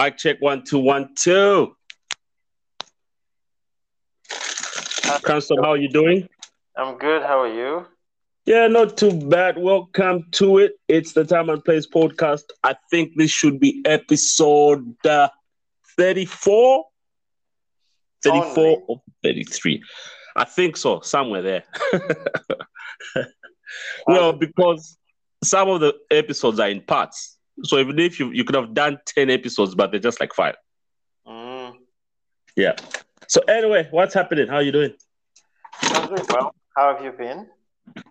Mic check one two one two. Cranston, how are you doing? I'm good. How are you? Yeah, not too bad. Welcome to it. It's the Time and Place podcast. I think this should be episode uh, 34, 34 Only. or 33. I think so, somewhere there. well, because some of the episodes are in parts. So even if you, you could have done 10 episodes, but they're just like five. Mm, Yeah. So anyway, what's happening? How are you doing? I'm doing well. How have you been?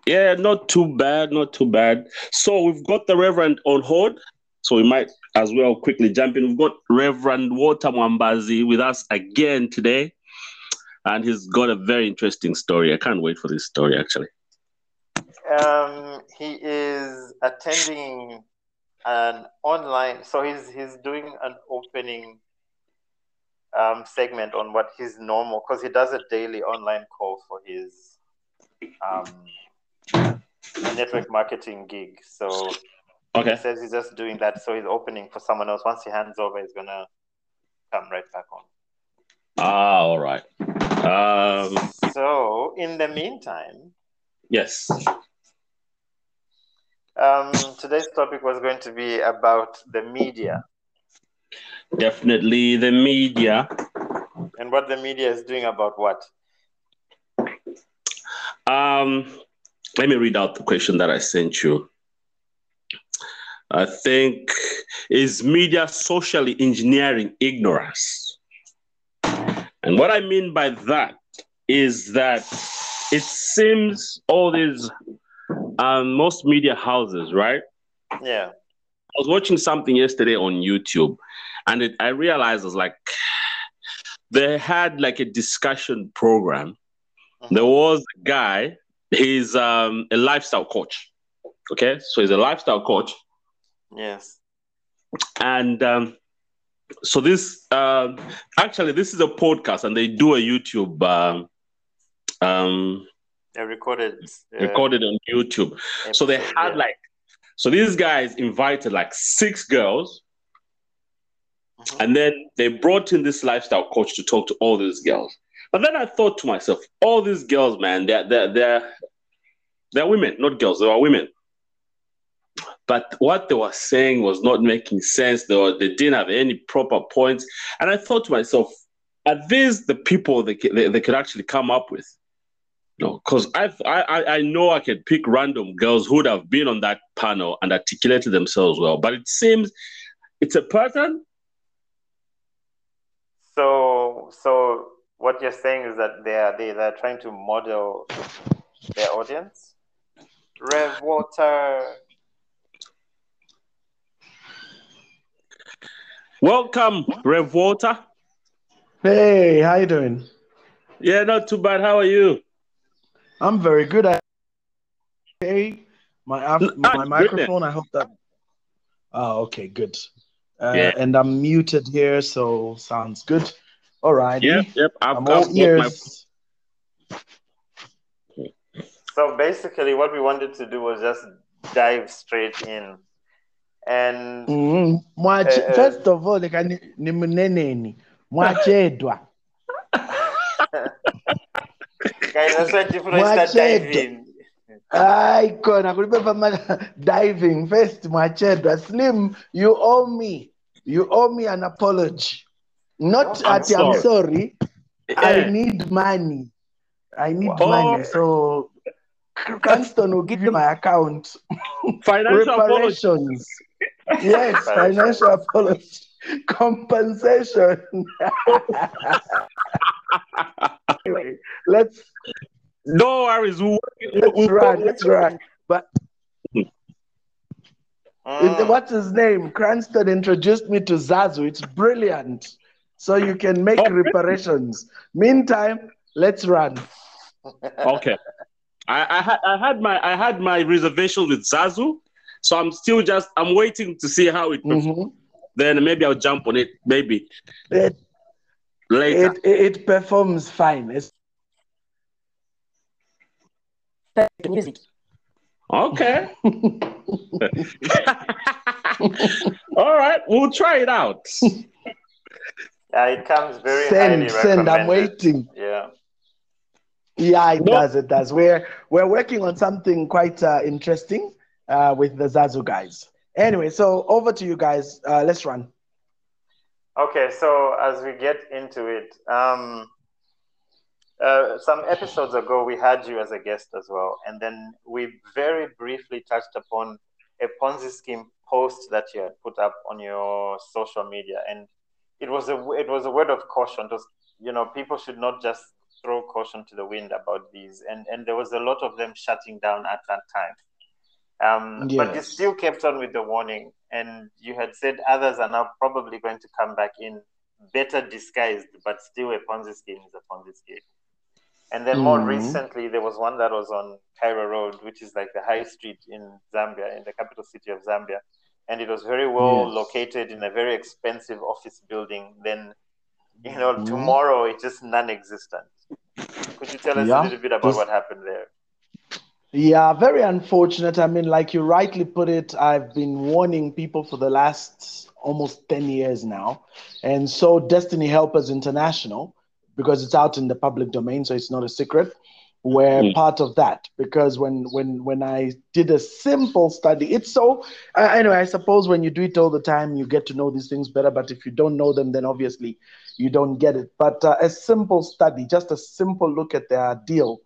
Yeah, not too bad, not too bad. So we've got the Reverend on hold. So we might as well quickly jump in. We've got Reverend Walter Mwambazi with us again today. And he's got a very interesting story. I can't wait for this story actually. Um, he is attending an online. So he's he's doing an opening um, segment on what his normal because he does a daily online call for his um, network marketing gig. So he Okay. says he's just doing that. So he's opening for someone else. Once he hands over, he's gonna come right back on. Ah, all right. Um So in the meantime, yes. Um, today's topic was going to be about the media Definitely the media. and what the media is doing about what. Um, let me read out the question that I sent you. I think is media socially engineering ignorance? And what I mean by that is that it seems all these um, most media houses, right? Yeah. I was watching something yesterday on YouTube, and it, I realized I was like, they had like a discussion program. There was a guy, he's um, a lifestyle coach. Okay, so he's a lifestyle coach, Yes. and um, so this um actually this is a podcast, and they do a YouTube um, um, They recorded. Uh, recorded on YouTube. So they had yeah. like, so these guys invited like six girls, Mhm. and then they brought in this lifestyle coach to talk to all these girls. But then I thought to myself, all these girls, man, they're they're they're, they're women, not girls. They are women. But what they were saying was not making sense. They, were, they didn't have any proper points. And I thought to myself, are these the people they, they, they could actually come up with? No, because I, I I know I could pick random girls who would have been on that panel and articulated themselves well, but it seems it's a pattern. So, so what you're saying is that they are they are trying to model their audience. Rev Walter. Welcome, Rev Walter. Hey, how you doing? Yeah, not too bad. How are you? I'm very good. I hey, my af- my good microphone. I hope that. Oh, okay, good. Uh, Yeah. And I'm muted here, so sounds good. All right. Yep, yep. I've, I'm I've all got my ears. So basically, what we wanted to do was just dive straight in, and Mhm. Mwache- Eh, eh. First of all, like, ni ni mneneni. Mwachedwa. guys, that's why different start Mwachedo. diving. Ay, kona kulipepa ma- diving first mwachedwa. Slim, you owe me. You owe me an apology. Not I'm at I'm sorry. Eh. I need money. I need Oh. money. So Cranston will give you my account. financial. Reparations. yes, financial apology. Compensation. anyway, let's No worries. We'll, let's we'll- run. Let's run. But Mm. what's his name? Cranston introduced me to Zazu. It's brilliant. So you can make Okay. reparations. Meantime, let's run. Okay. I, I had I had my I had my reservation with Zazu, so I'm still just I'm waiting to see how it. performs. Mhm. Then maybe I'll jump on it. Maybe It, later. it, it performs fine. It's music. Okay. All right, we'll try it out. Yeah, it comes very Send, highly send. I'm waiting. Yeah. Yeah, it No. does. It does. We're we're working on something quite uh, interesting uh, with the Zazu guys. Anyway, so over to you guys. Uh, let's run. Okay, so as we get into it, um, uh, some episodes ago we had you as a guest as well, and then we very briefly touched upon a Ponzi scheme post that you had put up on your social media, and it was a it was a word of caution. Just you know, people should not just throw caution to the wind about these, and and there was a lot of them shutting down at that time. Um, But you still kept on with the warning, and you had said others are now probably going to come back in better disguised, but still a Ponzi scheme is a Ponzi scheme. And then more Mhm. recently, there was one that was on Cairo Road, which is like the high street in Zambia, in the capital city of Zambia. And it was very well Yes. located in a very expensive office building. Then, you know, Mhm. tomorrow it's just non existent. Could you tell us Yeah. a little bit about This- what happened there? Yeah, very unfortunate. I mean, like you rightly put it, I've been warning people for the last almost 10 years now. And so Destiny Helpers International, because it's out in the public domain, so it's not a secret, were Mm. part of that. Because when when when I did a simple study, it's so uh, anyway, I suppose when you do it all the time, you get to know these things better. But if you don't know them, then obviously you don't get it. But uh, a simple study, just a simple look at their deal,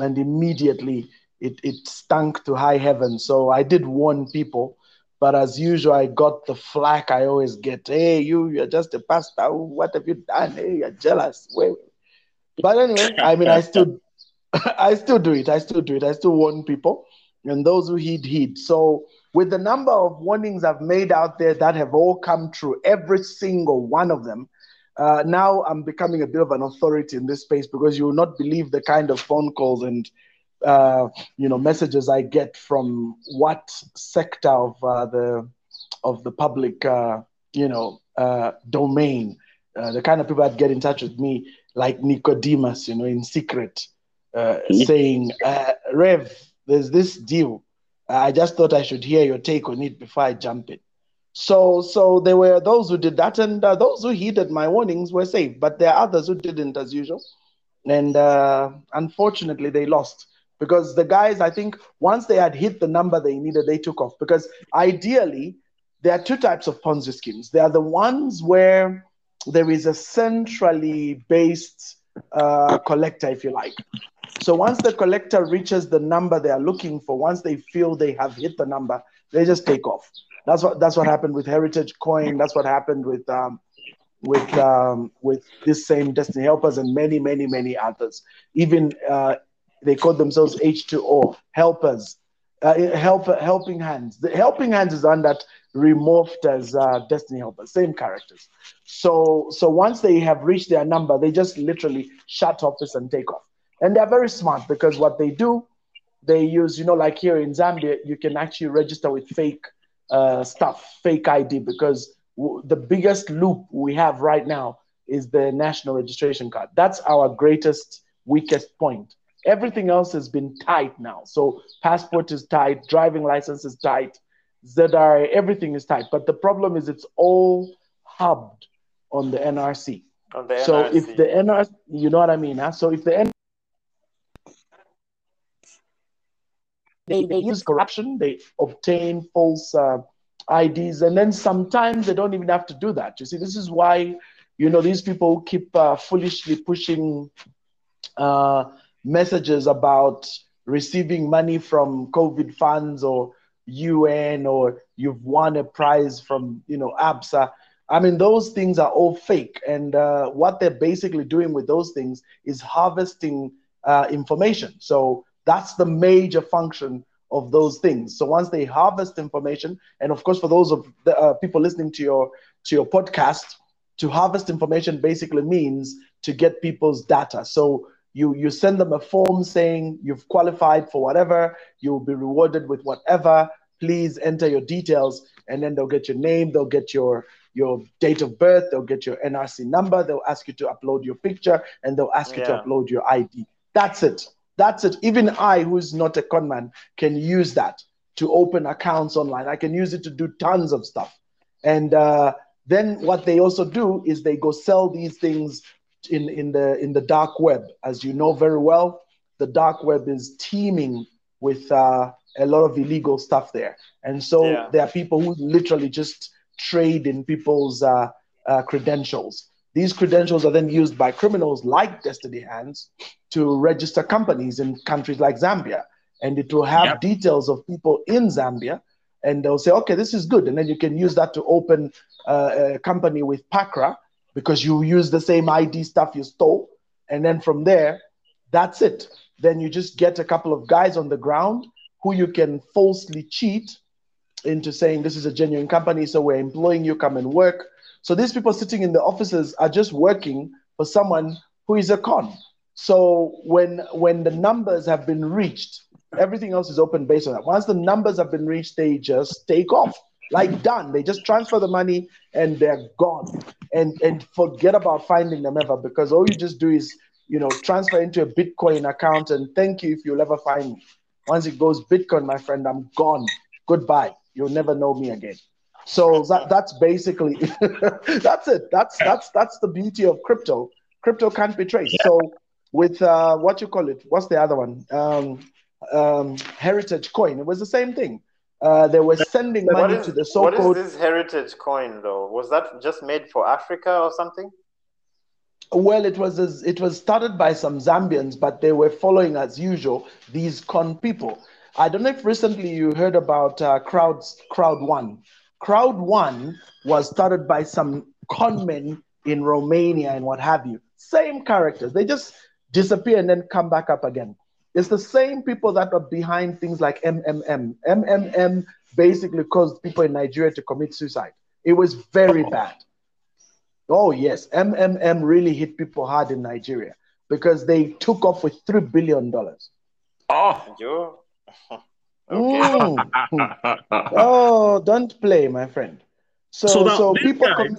and immediately it, it stunk to high heaven. So I did warn people, but as usual, I got the flack I always get. Hey, you, you're just a pastor. What have you done? Hey, you're jealous. Wait. But anyway, I mean, I still, I still do it. I still do it. I still warn people, and those who heed, heed. So with the number of warnings I've made out there that have all come true, every single one of them, uh, now I'm becoming a bit of an authority in this space because you will not believe the kind of phone calls and uh, you know messages I get from what sector of uh, the of the public uh, you know uh, domain. Uh, the kind of people that get in touch with me, like Nicodemus, you know, in secret, uh, Mhm. saying, uh, "Rev, there's this deal. I just thought I should hear your take on it before I jump in." So, so there were those who did that, and uh, those who heeded my warnings were safe. But there are others who didn't, as usual, and uh, unfortunately, they lost because the guys, I think, once they had hit the number they needed, they took off. Because ideally, there are two types of Ponzi schemes. There are the ones where there is a centrally based uh, collector, if you like. So once the collector reaches the number they are looking for, once they feel they have hit the number, they just take off. That's what that's what happened with Heritage Coin. That's what happened with um, with um, with this same Destiny Helpers and many many many others. Even uh, they call themselves H2O helpers, uh, help helping hands. The helping hands is one that remorphed as uh, Destiny Helpers, same characters. So so once they have reached their number, they just literally shut office and take off. And they're very smart because what they do, they use you know like here in Zambia, you can actually register with fake uh, stuff, fake ID, because w- the biggest loop we have right now is the national registration card. That's our greatest, weakest point. Everything else has been tight now. So passport is tight, driving license is tight, ZRA, everything is tight. But the problem is it's all hubbed on the NRC. On the So NRC. if the NRC, you know what I mean, huh? So if the N- they, they use corruption, they obtain false uh, IDs, and then sometimes they don't even have to do that. You see, this is why, you know, these people keep uh, foolishly pushing uh, messages about receiving money from COVID funds or UN or you've won a prize from, you know, ABSA. I mean, those things are all fake. And uh, what they're basically doing with those things is harvesting uh, information. So that's the major function of those things. So once they harvest information, and of course, for those of the uh, people listening to your to your podcast, to harvest information basically means to get people's data. So you you send them a form saying you've qualified for whatever, you'll be rewarded with whatever. Please enter your details, and then they'll get your name, they'll get your your date of birth, they'll get your NRC number, they'll ask you to upload your picture, and they'll ask you to upload your ID. That's it. That's it. Even I, who's not a conman, can use that to open accounts online. I can use it to do tons of stuff. And uh, Then what they also do is they go sell these things in, in the in the dark web. As you know very well, the dark web is teeming with uh, a lot of illegal stuff there. And so Yeah. there are people who literally just trade in people's uh, uh, credentials. These credentials are then used by criminals like Destiny Hands to register companies in countries like Zambia. And it will have Yep. details of people in Zambia. And they'll say, okay, this is good. And then you can use that to open uh, a company with PACRA because you use the same ID stuff you stole. And then from there, that's it. Then you just get a couple of guys on the ground who you can falsely cheat into saying this is a genuine company, so we're employing you, come and work. So these people sitting in the offices are just working for someone who is a con. So when when the numbers have been reached, everything else is open based on that. Once the numbers have been reached, they just take off. Like done. They just transfer the money and they're gone. And and forget about finding them ever because all you just do is you know transfer into a Bitcoin account and thank you if you'll ever find me. Once it goes Bitcoin, my friend, I'm gone. Goodbye. You'll never know me again. So that, that's basically that's it. That's that's that's the beauty of crypto. Crypto can't be traced. So with uh, what you call it, what's the other one? Um, um, Heritage Coin. It was the same thing. Uh, they were sending What money is, to the so-called. What is this heritage coin though? Was that just made for Africa or something? Well, it was as, it was started by some Zambians, but they were following as usual these con people. I don't know if recently you heard about uh, crowds Crowd One. Crowd One was started by some con men in Romania and what have you. Same characters. They just disappear and then come back up again. It's the same people that are behind things like MMM. MMM basically caused people in Nigeria to commit suicide. It was very bad. Oh, yes. MMM really hit people hard in Nigeria because they took off with $3 billion. Oh. You? Mm. Oh, don't play, my friend. So, So so, people. guys- Com-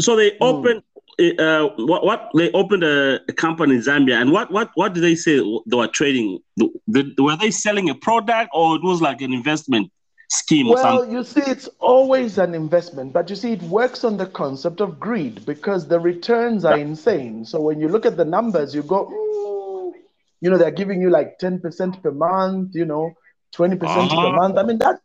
So they opened uh, what, what they opened a, a company in Zambia, and what what what did they say they were trading? Did, were they selling a product, or it was like an investment scheme or well, you see, it's always an investment, but you see, it works on the concept of greed because the returns are insane. So when you look at the numbers, you go, "Mm," you know, they're giving you like 10% per month, you know, 20% per Uh-huh. month. I mean, that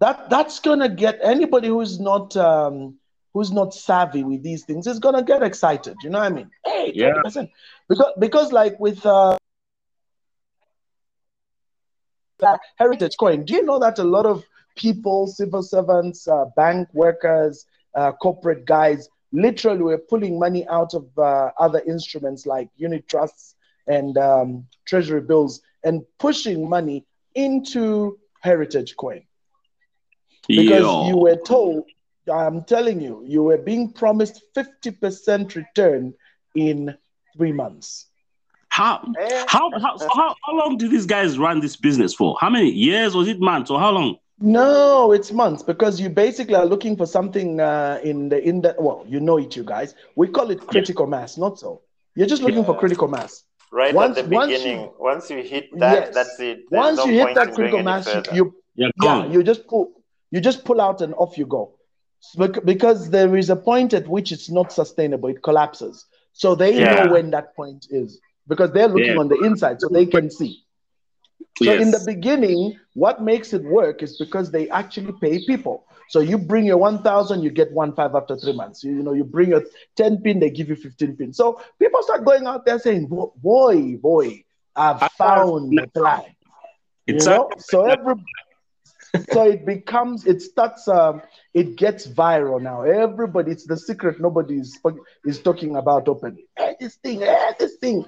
that that's gonna get anybody who's not um, who's not savvy with these things is gonna get excited. You know what I mean? Hey, Yeah. 20%. Because because like with uh, uh, Heritage Coin, do you know that a lot of people, civil servants, uh, bank workers, uh, corporate guys, literally were pulling money out of uh, other instruments like unit trusts and um, treasury bills and pushing money into Heritage Coin because Yo. you were told, I'm telling you, you were being promised 50% return in three months. How Eh? how how, how how long did these guys run this business for? How many years? Was it months or how long? No, it's months because you basically are looking for something uh, in the in the well, you know it, you guys. We call it critical mass, not so. You're just looking for critical mass. Right Once- at the once you- beginning. once you hit that, Yes. that's it. There's Once no you hit that critical mass, you, you Yeah, yeah, you just pull, you just pull out and off you go, Bec- because there is a point at which it's not sustainable; it collapses. So they Yeah. know when that point is because they're looking Yeah. on the inside, so they can see. So in the beginning, what makes it work is because they actually pay people. So you bring your 1,000, you get one five after three months. You, you know, you bring your 10 pin, they give you 15 pin. So people start going out there saying, boy, boy, I've I found the plan. You It's know, so every so it becomes it starts um it gets viral now. Everybody, it's the secret nobody is, is talking about openly. Hey, this thing, hey, this thing.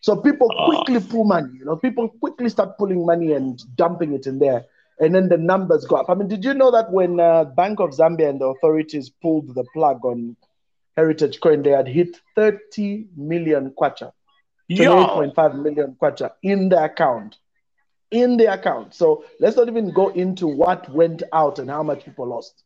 So people Oh. quickly pull money, you know, people quickly start pulling money and dumping it in there. And then the numbers go up. I mean, did you know that when uh, Bank of Zambia and the authorities pulled the plug on Heritage Coin, they had hit 30 million kwacha, Yo. 28.5 million kwacha in the account. In the account. So let's not even go into what went out and how much people lost.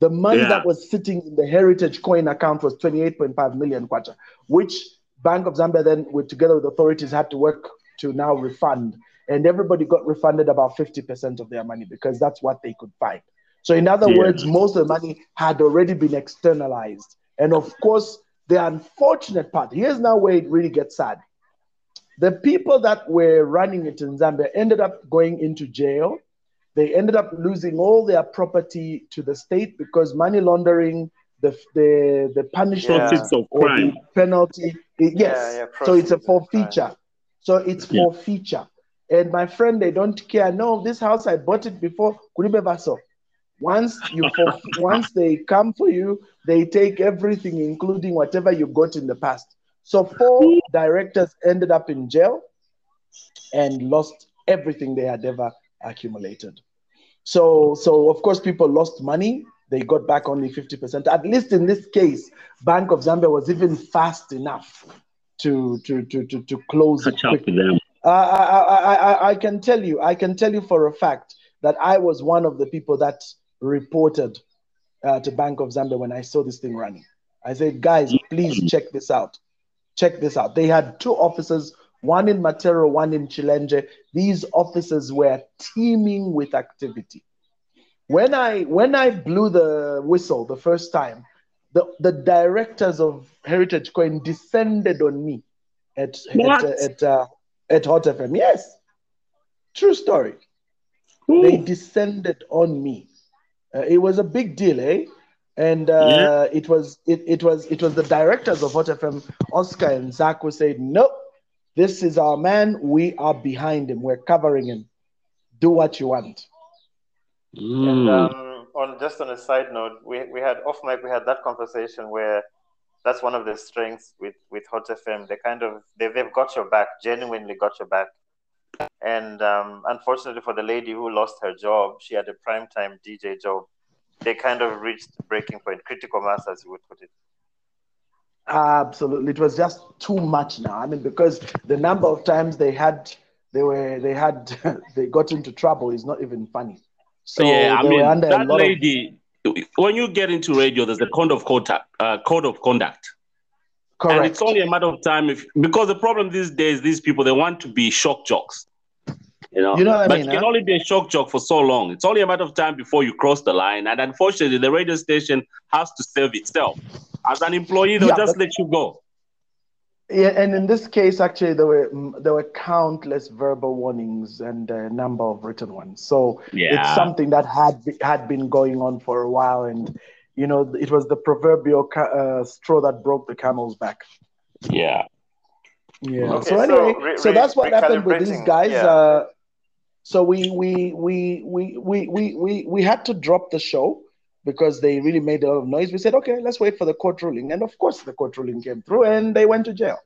The money Yeah. that was sitting in the Heritage Coin account was 28.5 million kwacha, which Bank of Zambia then, with together with authorities, had to work to now refund. And everybody got refunded about 50% of their money because that's what they could find. So, in other Yeah. words, most of the money had already been externalized. And of course, the unfortunate part here's now where it really gets sad. The people that were running it in Zambia ended up going into jail. They ended up losing all their property to the state because money laundering, the the, the punishment Yeah. Profits of or the crime. penalty. it- yes. Yeah, yeah, so it's a proceeds of crime. forfeiture. So it's Yeah. forfeiture. And my friend, they don't care. No, this house I bought it before. Kuribevaso. Once you forf- once they come for you, they take everything, including whatever you got in the past. So four directors ended up in jail and lost everything they had ever accumulated. So, so of course, people lost money. They got back only 50%. At least in this case, Bank of Zambia was even fast enough to to to to, to close it Catch up quickly. with them. Uh, I, I, I, I can tell you, I can tell you for a fact that I was one of the people that reported uh, to Bank of Zambia when I saw this thing running. I said, guys, please check this out. Check this out. They had two offices, one in Matero, one in Chilenje. These offices were teeming with activity. When I when I blew the whistle the first time, the, the directors of Heritage Coin descended on me at What? at at, uh, at Hot FM. Yes, true story. Ooh. They descended on me. Uh, it was a big deal, eh? And uh, it was it, it was it was the directors of Hot FM, Oscar and Zach, who said, "Nope, this is our man. We are behind him. We're covering him. Do what you want." And Mm. um, on just on a side note, we, we had off mic, we had that conversation where that's one of the strengths with with Hot FM. They kind of they they've got your back, genuinely got your back. And um, unfortunately for the lady who lost her job, she had a primetime DJ job. They kind of reached breaking point, critical mass, as you would put it. Absolutely, it was just too much now. I mean, because the number of times they had they were they had they got into trouble is not even funny. So yeah, I mean, were under a that lot of lady, when you get into radio, there's a code of conduct, uh, code of conduct. Correct. And it's only a matter of time if because the problem these days, these people they want to be shock jocks. You know, You know what I but mean, you can huh? only be a shock jock for so long. It's only a matter of time before you cross the line. And unfortunately, the radio station has to save itself. As an employee, they'll Yeah, just but- let you go. Yeah, and in this case, actually, there were there were countless verbal warnings and a number of written ones. So it's something that had be, had been going on for a while, and you know, it was the proverbial ca- uh, straw that broke the camel's back. Yeah. Yeah. Okay, so so anyway, re- so that's what happened with these guys. yeah. Uh, so we we we we we we we, had to drop the show because they really made a lot of noise. We said, okay, let's wait for the court ruling, and of course, the court ruling came through, and they went to jail.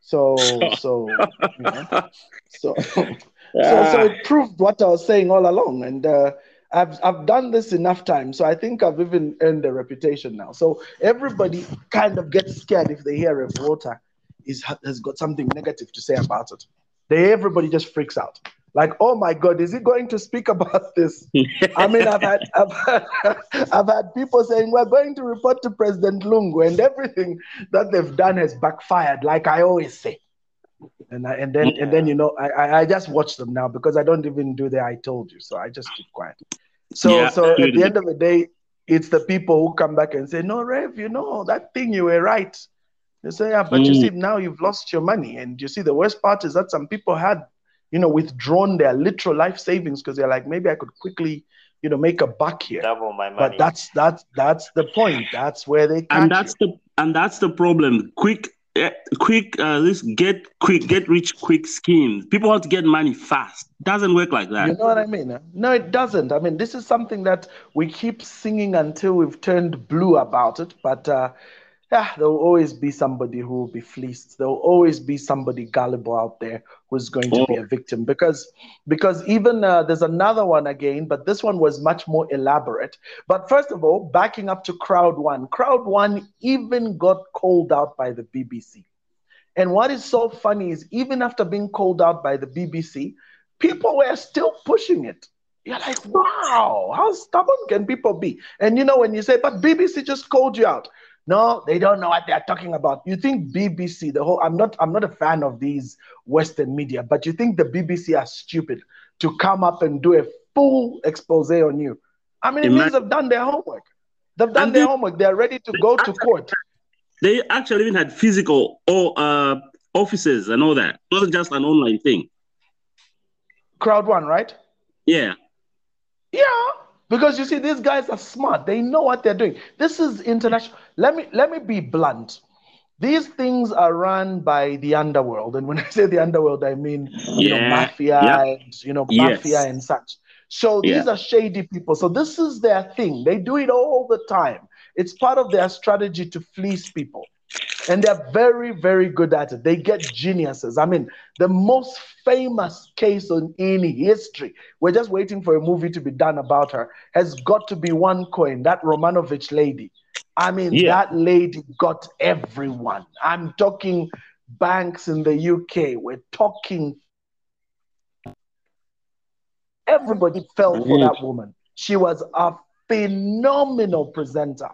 So so so. So, ah. so it proved what I was saying all along, and uh, I've I've done this enough times, so I think I've even earned a reputation now. So everybody kind of gets scared if they hear a voter is has got something negative to say about it. They everybody just freaks out. Like, oh my God, is he going to speak about this? I mean, I've had, I've had, I've had people saying we're going to report to President Lungu, and everything that they've done has backfired, like I always say. And I, and then and then you know I, I just watch them now because I don't even do the I told you, so I just keep quiet. So Yeah, so at the end of the day, it's the people who come back and say, no, Rev, you know that thing you were right. They say, yeah, but you Mm. see now you've lost your money, and you see the worst part is that some people had you know withdrawn their literal life savings because they're like maybe I could quickly you know make a buck here. Double my money. But that's that's that's the point. That's where they and that's you. the and that's the problem. Quick, eh, quick. Uh, this get quick, get rich quick schemes. People want to get money fast. Doesn't work like that. You know what I mean? No, it doesn't. I mean, this is something that we keep singing until we've turned blue about it. But uh, yeah, there will always be somebody who will be fleeced. There will always be somebody gullible out there who's going to be a victim. Because because even uh, there's another one again, but this one was much more elaborate. But first of all, backing up to Crowd One, Crowd One even got called out by the BBC. And what is so funny is even after being called out by the BBC, people were still pushing it. You're like, wow, how stubborn can people be? And you know, when you say, but BBC just called you out. No, they don't know what they're talking about. You think BBC, the whole I'm not I'm not a fan of these Western media, but you think the BBC are stupid to come up and do a full expose on you. I mean, it Imagine- means they've done their homework. They've done And their they- homework. They're ready to go to court. They actually even had physical or uh, offices and all that. It wasn't just an online thing. Crowd one, right? Yeah. Yeah, because you see, these guys are smart. They know what they're doing. This is international. Let me let me be blunt. These things are run by the underworld, and when I say the underworld, I mean you know mafia yeah. and you know Yes. mafia and such. So these Yeah. are shady people. So this is their thing. They do it all the time. It's part of their strategy to fleece people. And they're very, very good at it. They get geniuses. I mean, the most famous case in history, we're just waiting for a movie to be done about her, has got to be OneCoin, that Romanovich lady. I mean, Yeah. that lady got everyone. I'm talking banks in the UK. We're talking. Everybody fell for Mhm. that woman. She was a phenomenal presenter.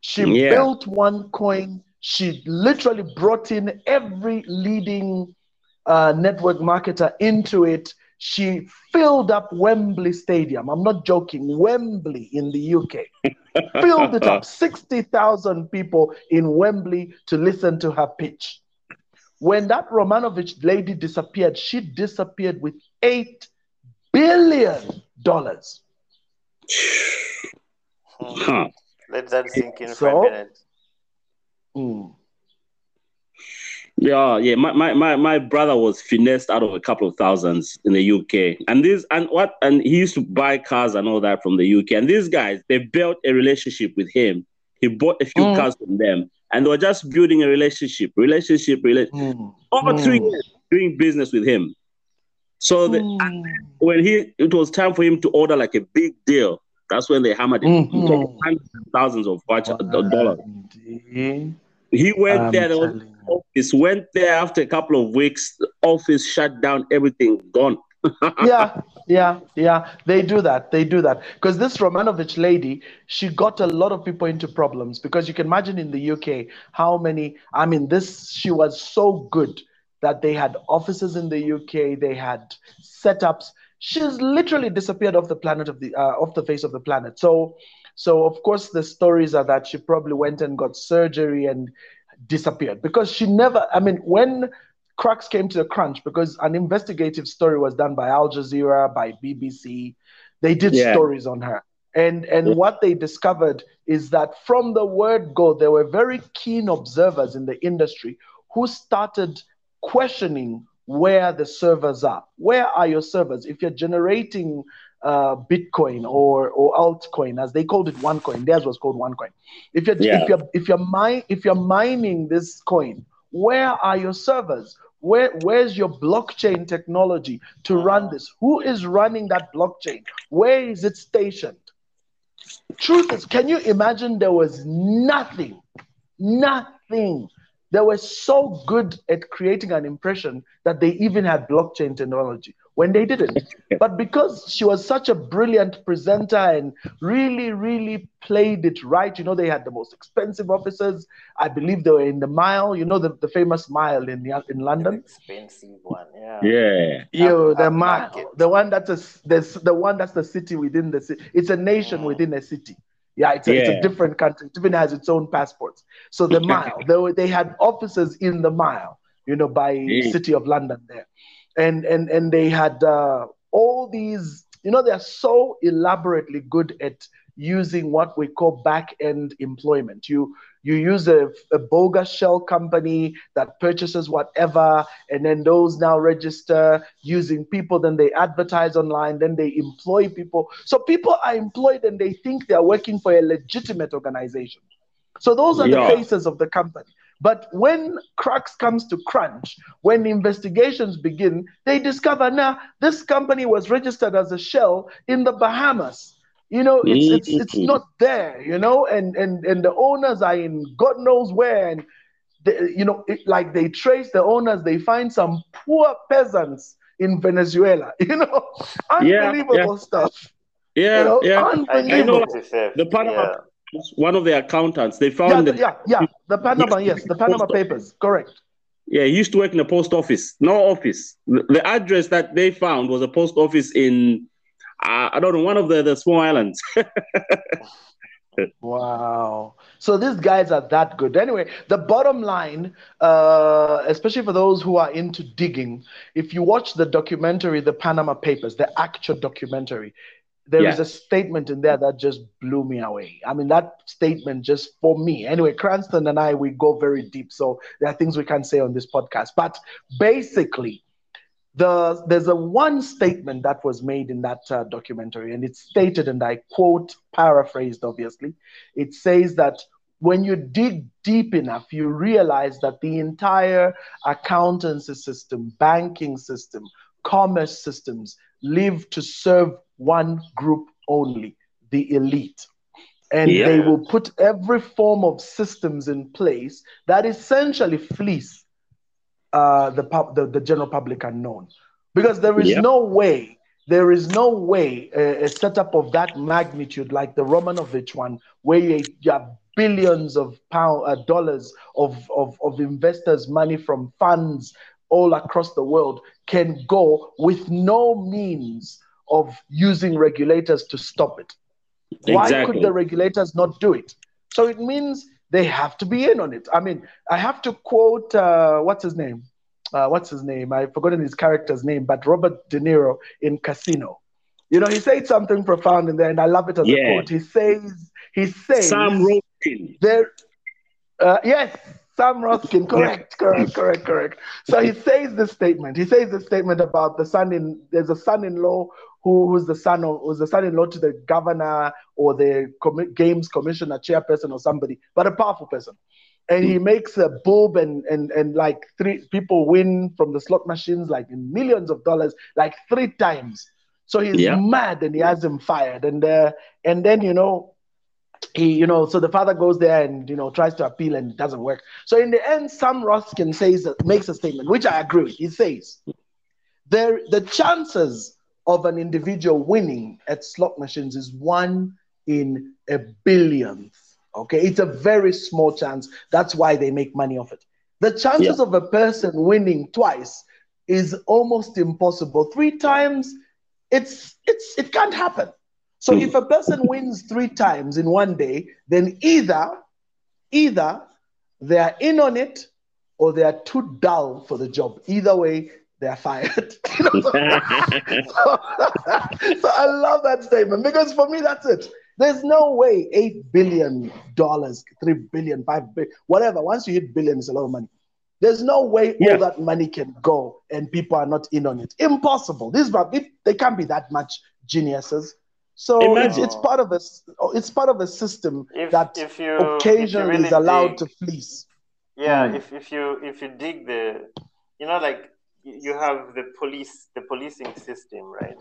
She Yeah. built OneCoin. She literally brought in every leading uh, network marketer into it. She filled up Wembley Stadium. I'm not joking. Wembley in the UK filled it up. 60,000 people in Wembley to listen to her pitch. When that Romanovich lady disappeared, she disappeared with $8 billion. Huh. Let that sink in for a minute. Mm. Yeah, yeah. My, my, my, my brother was finessed out of a couple of thousands in the UK. And this and what and he used to buy cars and all that from the UK. And these guys, they built a relationship with him. He bought a few Mm. cars from them. And they were just building a relationship, relationship, rela- Mm. over three Mm. years doing business with him. So the, Mm. when he it was time for him to order like a big deal, that's when they hammered him. Mhm. Talking Hundreds thousands of watch- dollars. He went I'm there. There was telling you. office went there after a couple of weeks. The office shut down. Everything gone. yeah, yeah, yeah. They do that. They do that. Because this Romanovich lady, she got a lot of people into problems. Because you can imagine in the UK how many, I mean, this, she was so good that they had offices in the UK, they had setups. She's literally disappeared off the planet of the, uh, off the face of the planet. So, so of course, the stories are that she probably went and got surgery and disappeared because she never, I mean, when cracks came to the crunch because an investigative story was done by Al Jazeera, by BBC. They did Yeah. stories on her. And and Yeah. what they discovered is that from the word go, there were very keen observers in the industry who started questioning where the servers are. Where are your servers? If you're generating uh, Bitcoin or or altcoin, as they called it, OneCoin, theirs was called OneCoin. If you're Yeah. if you're if you're mi- if you're mining this coin, where are your servers? Where where's your blockchain technology to run this? Who is running that blockchain? Where is it stationed? Truth is, can you imagine there was nothing, nothing. They were so good at creating an impression that they even had blockchain technology when they didn't. But because she was such a brilliant presenter and really, really played it right, you know, they had the most expensive offices. I believe they were in the mile, you know, the, the famous mile in, in An London. expensive one, yeah. Yeah. You Up- the up mile, market. the one that's a, the, the one that's the city within the city. It's a nation Mm. within a city. Yeah, it's a, it's a different country. It even has its own passports. So the mile, they, they had offices in the mile, you know, by Mm. city of London there, and and and they had uh, all these. You know, they are so elaborately good at using what we call back end employment. You you use a, a bogus shell company that purchases whatever, and then those now register using people. Then they advertise online. Then they employ people. So people are employed and they think they are working for a legitimate organization. So those are Yeah. the faces of the company. But when cracks comes to crunch, when investigations begin, they discover now this company was registered as a shell in the Bahamas. You know, it's it's it's Mhm. not there. You know, and and and the owners are in God knows where, and they, you know, it, like they trace the owners, they find some poor peasants in Venezuela. You know, Yeah, unbelievable stuff. Yeah. you know, yeah. I unbelievable. know the. The Panama yeah. One of the accountants, they Yeah, found the, yeah, yeah. The Panama, yes, the Panama Papers, correct. Yeah, he used to work in a post office. No office. The, the address that they found was a post office in, I, I don't know, one of the, the small islands. Wow. So these guys are that good. Anyway, the bottom line, uh, especially for those who are into digging, if you watch the documentary, The Panama Papers, the actual documentary, there is Yeah. a statement in there that just blew me away. I mean, that statement just for me. Anyway, Cranston and I, we go very deep. So there are things we can't say on this podcast. But basically, the there's a one statement that was made in that uh, documentary, and it's stated, and I quote, paraphrased, obviously. It says that when you dig deep enough, you realize that the entire accountancy system, banking system, commerce systems live to serve one group only, the elite. And Yeah. they will put every form of systems in place that essentially fleece uh, the, pub, the the general public unknown, because there is Yeah. no way, there is no way a, a setup of that magnitude like the Romanovich one, where you, you have billions of pound uh, dollars of, of of investors' money from funds all across the world, can go with no means of using regulators to stop it. Why could the regulators not do it? So it means they have to be in on it. I mean, I have to quote uh, what's his name? Uh, what's his name? I've forgotten his character's name, but Robert De Niro in Casino. You know, he said something profound in there, and I love it as a quote. He says, he says, Sam Rosen. there, uh, yes, Sam Roskin, correct, correct, correct, correct. So he says this statement. He says this statement about the son in. There's a son-in-law who, who's the son of, who's the son-in-law to the governor or the commi- games commissioner, chairperson, or somebody, but a powerful person. And he makes a boob and and and like three people win from the slot machines, like in millions of dollars, like three times. So he's Yeah. mad, and he has him fired, and uh, and then you know he, you know, so the father goes there and you know tries to appeal and it doesn't work. So in the end, Sam Ruskin says makes a statement, which I agree with. He says there the chances of an individual winning at slot machines is one in a billionth. Okay, it's a very small chance. That's why they make money off it. The chances of a person winning twice is almost impossible. Three times, it's it's it can't happen. So hmm. if a person wins three times in one day, then either either they are in on it or they are too dull for the job. Either way, they are fired. You know, so, so I love that statement because for me, that's it. There's no way eight billion dollars, three billion, five billion, whatever. Once you hit billion, it's a lot of money. There's no way Yeah. all that money can go and people are not in on it. Impossible. These are- it- they can't be that much geniuses. So it's, it's part of a s- it's part of a system If, that if you if you occasionally really is allowed dig- to fleece. Yeah, Mm. if, if you if you dig the, you know, like y- you have the police, the policing system, right?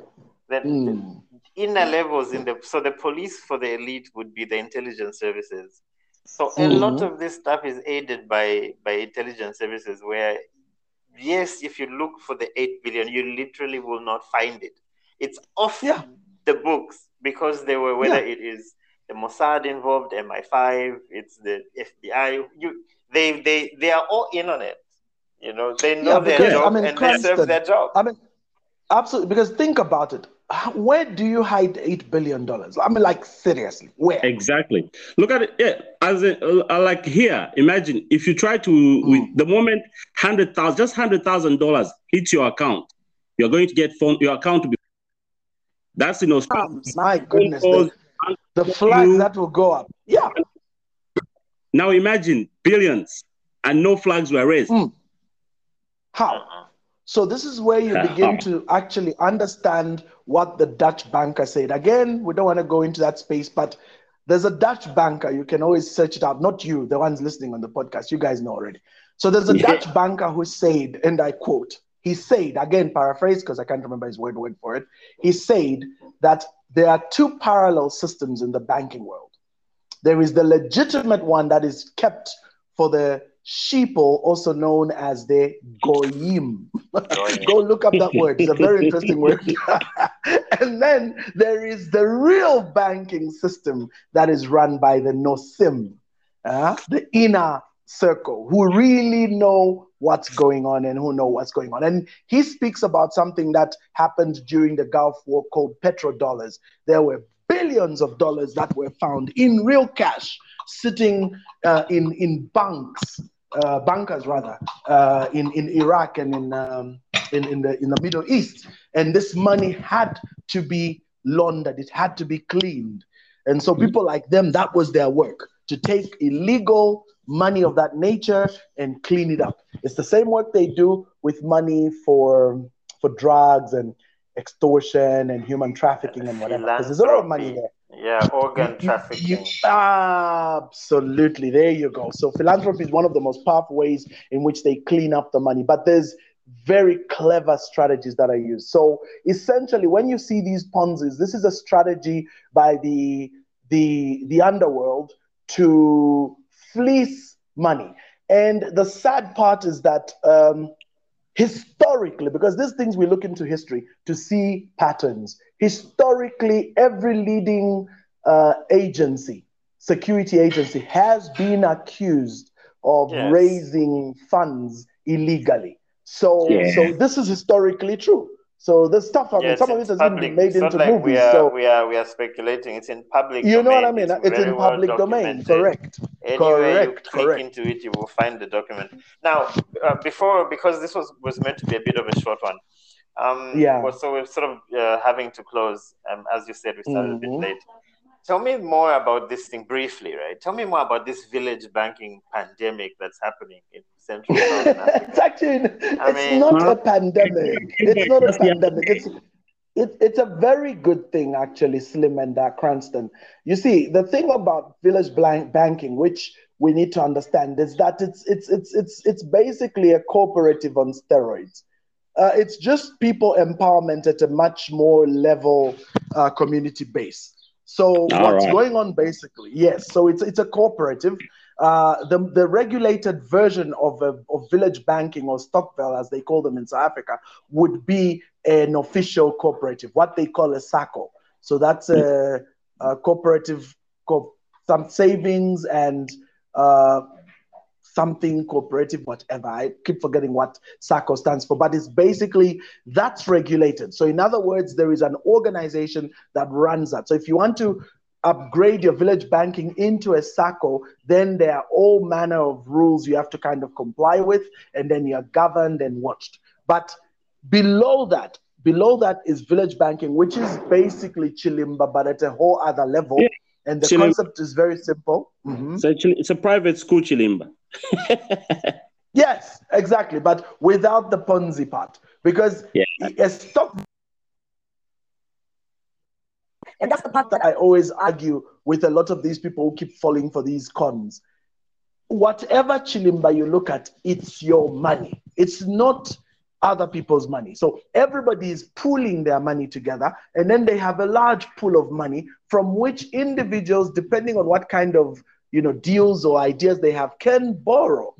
The Mm. inner levels in the so the police for the elite would be the intelligence services. So a Mhm. lot of this stuff is aided by by intelligence services. Where yes, if you look for the eight billion, you literally will not find it. It's off Yeah. the books because they were whether Yeah. it is the Mossad involved, MI5, it's the FBI. You they they they are all in on it. You know, they know Yeah, their because, job I mean, and they serve their job. I mean, absolutely. Because think about it. Where do you hide eight billion dollars? I mean, like seriously, where? Exactly. Look at it. Yeah, as in, uh, like here. Imagine if you try to, with Mm. the moment hundred thousand, just hundred thousand dollars hits your account, you're going to get phone. Your account to be. That's in Australia. My goodness, calls, the, the flags you- that will go up. Yeah, Now imagine billions and no flags were raised. Mm. How? Uh-uh. So this is where you begin to actually understand what the Dutch banker said. Again, we don't want to go into that space, but there's a Dutch banker. You can always search it out. Not you, the ones listening on the podcast. You guys know already. So there's a Yeah. Dutch banker who said, and I quote, he said, again, paraphrase because I can't remember his word word for it. He said that there are two parallel systems in the banking world. There is the legitimate one that is kept for the sheeple, also known as the goyim. Goyim. Go look up that word. It's a very interesting word. and then there is the real banking system that is run by the nosim, uh, the inner circle who really know what's going on and who know what's going on. And he speaks about something that happened during the Gulf War called petrodollars. There were billions of dollars that were found in real cash sitting uh, in, in banks, uh, bankers rather, uh, in, in Iraq and in, um, in, in, the, in the Middle East. And this money had to be laundered, it had to be cleaned. And so people like them, that was their work to take illegal money of that nature and clean it up. It's the same work they do with money for for drugs and extortion and human trafficking and whatever. Because there's a lot of money there. Yeah, organ trafficking. Absolutely. There you go. So philanthropy is one of the most powerful ways in which they clean up the money. But there's very clever strategies that are used. So essentially, when you see these Ponzi's, this is a strategy by the the the underworld to fleece money. And the sad part is that um, historically, because these things we look into history to see patterns, historically, every leading uh, agency, security agency, has been accused of yes. raising funds illegally. So, yeah. so this is historically true. So the stuff, I mean, some of it has public. been made into like movies. We are, so we are we are speculating. It's in public. Domain. You domain. know what I mean? It's, it's in public well domain. Correct. Anywhere correct. you click correct. into it, you will find the document. Now, uh, before because this was was meant to be a bit of a short one. Um, yeah. Well, so we're sort of uh, having to close. Um, as you said, we started mm-hmm. a bit Mm-hmm. late. Tell me more about this thing briefly, right? Tell me more about this village banking pandemic that's happening in Central Africa. it's actually I it's mean- not a pandemic. It's not a pandemic. It's it, it's a very good thing, actually, Slim and uh, Cranston. You see, the thing about village blank banking, which we need to understand, is that it's it's it's it's it's basically a cooperative on steroids. Uh, it's just people empowerment at a much more level uh, community base. So what's right. going on basically? Yes. So it's it's a cooperative. Uh, the, the regulated version of, a, of village banking or Stokvel, as they call them in South Africa, would be an official cooperative, what they call a SACCO. So that's a, a cooperative, co- some savings and uh, something cooperative, whatever. I keep forgetting what SACCO stands for, but it's basically that's regulated. So, in other words, there is an organization that runs that. So, if you want to upgrade your village banking into a SACCO, then there are all manner of rules you have to kind of comply with, and then you're governed and watched. But below that, below that is village banking, which is basically Chilimba, but at a whole other level. Yeah. And the Chilimba. concept is very simple. Mhm. So actually, it's a private school, Chilimba. Yes, exactly, but without the Ponzi part, because Yeah. a stock And that's the part that I always argue with a lot of these people who keep falling for these cons. Whatever chilimba you look at, it's your money. It's not other people's money. So everybody is pooling their money together, and then they have a large pool of money from which individuals, depending on what kind of you know deals or ideas they have, can borrow.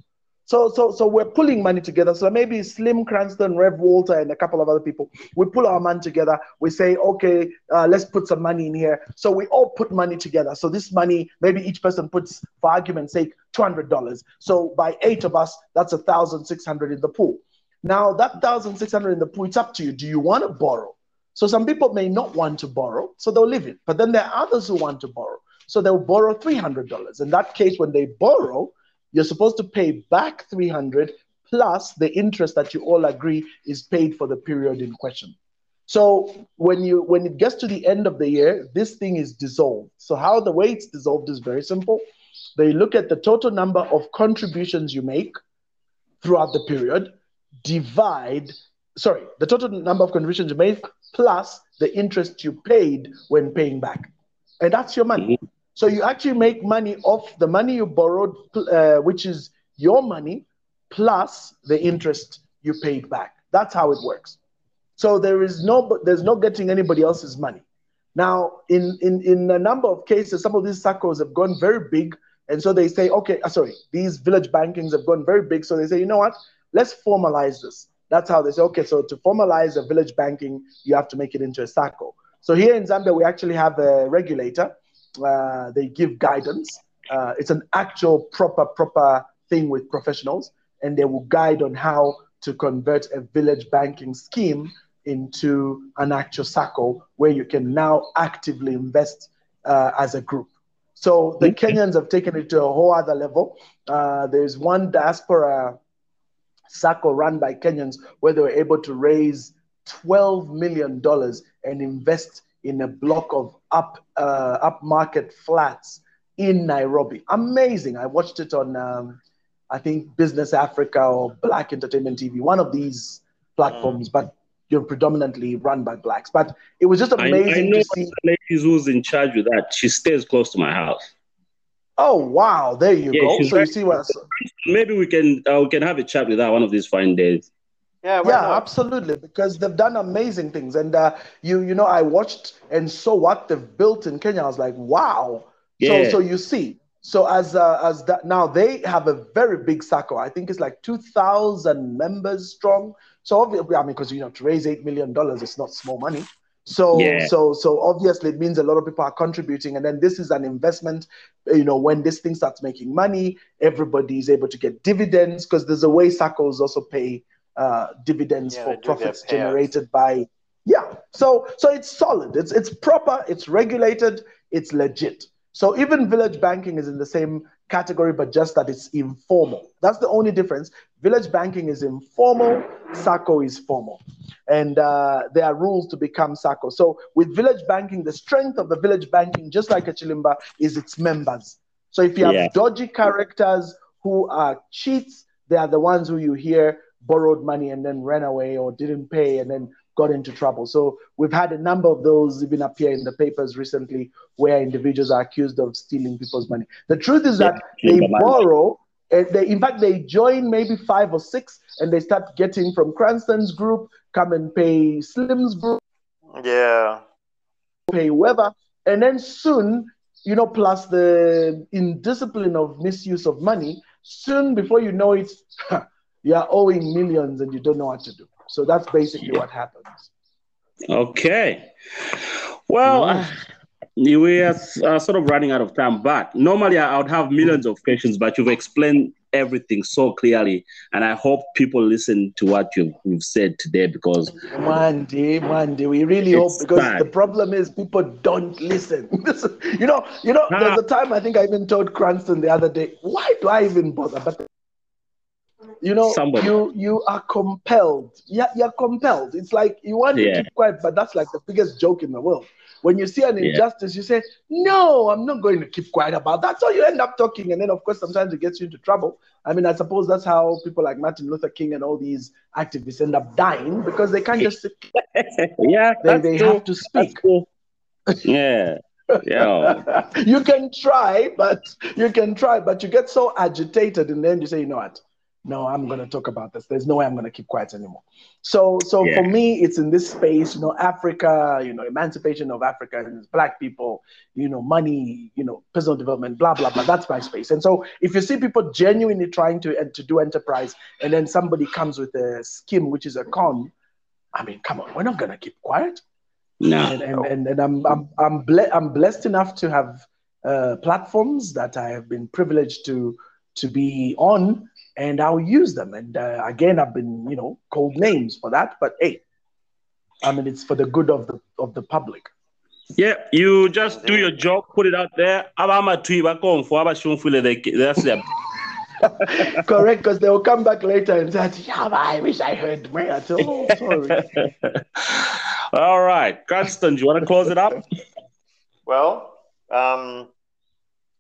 So, so, so we're pulling money together. So maybe Slim Cranston, Rev Walter, and a couple of other people. We pull our money together. We say, okay, uh, let's put some money in here. So we all put money together. So this money, maybe each person puts, for argument's sake, two hundred dollars. So by eight of us, that's a thousand six hundred in the pool. Now that thousand six hundred in the pool, it's up to you. Do you want to borrow? So some people may not want to borrow, so they'll leave it. But then there are others who want to borrow. So they'll borrow three hundred dollars. In that case, when they borrow, you're supposed to pay back 300 plus the interest that you all agree is paid for the period in question so when you when it gets to the end of the year this thing is dissolved so how the way it's dissolved is very simple they look at the total number of contributions you make throughout the period divide sorry the total number of contributions you make plus the interest you paid when paying back and that's your money so you actually make money off the money you borrowed, uh, which is your money, plus the interest you paid back. That's how it works. So there is no, there's no getting anybody else's money. Now, in in in a number of cases, some of these circles have gone very big, and so they say, okay, uh, sorry, these village bankings have gone very big. So they say, you know what? Let's formalize this. That's how they say, okay, so to formalize a village banking, you have to make it into a SACCO. So here in Zambia, we actually have a regulator uh, they give guidance. Uh, it's an actual proper, proper thing with professionals, and they will guide on how to convert a village banking scheme into an actual SACCO where you can now actively invest uh, as a group. So the. Kenyans have taken it to a whole other level. Uh, there's one diaspora SACCO run by Kenyans where they were able to raise $12 million and invest in a block of up uh, upmarket flats in Nairobi. Amazing. I watched it on, um, I think, Business Africa or Black Entertainment TV, one of these platforms, mm. but you're predominantly run by blacks. But it was just amazing I, I know to see. The lady who's in charge of that. She stays close to my house. Oh wow! There you yeah, go. So you see what? Maybe we can uh, we can have a chat with her one of these fine days. Yeah, yeah, not? absolutely. Because they've done amazing things, and uh, you you know I watched and saw what they've built in Kenya. I was like, wow. Yeah. So so you see, so as uh, as that now they have a very big circle. I think it's like two thousand members strong. So obviously, I mean, because you know to raise eight million dollars, it's not small money. So yeah. so so obviously it means a lot of people are contributing, and then this is an investment. You know, when this thing starts making money, everybody is able to get dividends because there's a way SACCOs also pay uh, dividends yeah, for profits generated by. Yeah, so so it's solid. It's it's proper. It's regulated. It's legit. So even village banking is in the same category, but just that it's informal. That's the only difference. Village banking is informal, SACCO is formal. And uh, there are rules to become SACCO. So with village banking, the strength of the village banking, just like a Chilimba, is its members. So if you have yeah. dodgy characters who are cheats, they are the ones who you hear borrowed money and then ran away or didn't pay and then got into trouble. So we've had a number of those even appear in the papers recently where individuals are accused of stealing people's money. The truth is that they borrow, and they, in fact, they join maybe five or six and they start getting from Cranston's group, come and pay Slim's group. Yeah. Pay whoever. And then soon, you know, plus the indiscipline of misuse of money, soon before you know it, you are owing millions and you don't know what to do. So that's basically what happens. Okay. Well, yeah. uh, we are uh, sort of running out of time, but normally I would have millions of questions, but you've explained everything so clearly, and I hope people listen to what you've, you've said today because one day, one day, we really hope because bad. the problem is people don't listen. you know, you know, ah. there's a time I think I even told Cranston the other day, why do I even bother? But you know Somebody. you you are compelled. Yeah you're compelled. It's like you want yeah. to keep quiet but that's like the biggest joke in the world. When you see an injustice yeah. you say no i'm not going to keep quiet about that. So you end up talking and then of course sometimes it gets you into trouble. I mean i suppose that's how people like martin luther king and all these activists end up dying because they can't just sit yeah they, they have to speak. yeah. Yeah. You can try but you can try but you get so agitated and then you say you know what no, I'm going to talk about this. There's no way I'm going to keep quiet anymore. So, so yeah. for me, it's in this space, you know, Africa, you know, emancipation of Africans, black people, you know, money, you know, personal development, blah blah blah. That's my space. And so, if you see people genuinely trying to uh, to do enterprise, and then somebody comes with a scheme which is a con, I mean, come on, we're not going to keep quiet. No. And and, and, and I'm I'm I'm, ble- I'm blessed enough to have uh, platforms that I have been privileged to to be on and I'll use them. And uh, again, I've been, you know, called names for that, but hey, I mean, it's for the good of the of the public. Yeah, you just do your job, put it out there. That's them. Correct, because they will come back later and say, "Yeah, I wish I heard me." I oh, sorry. All right, Cranston, do you want to close it up? Well, um,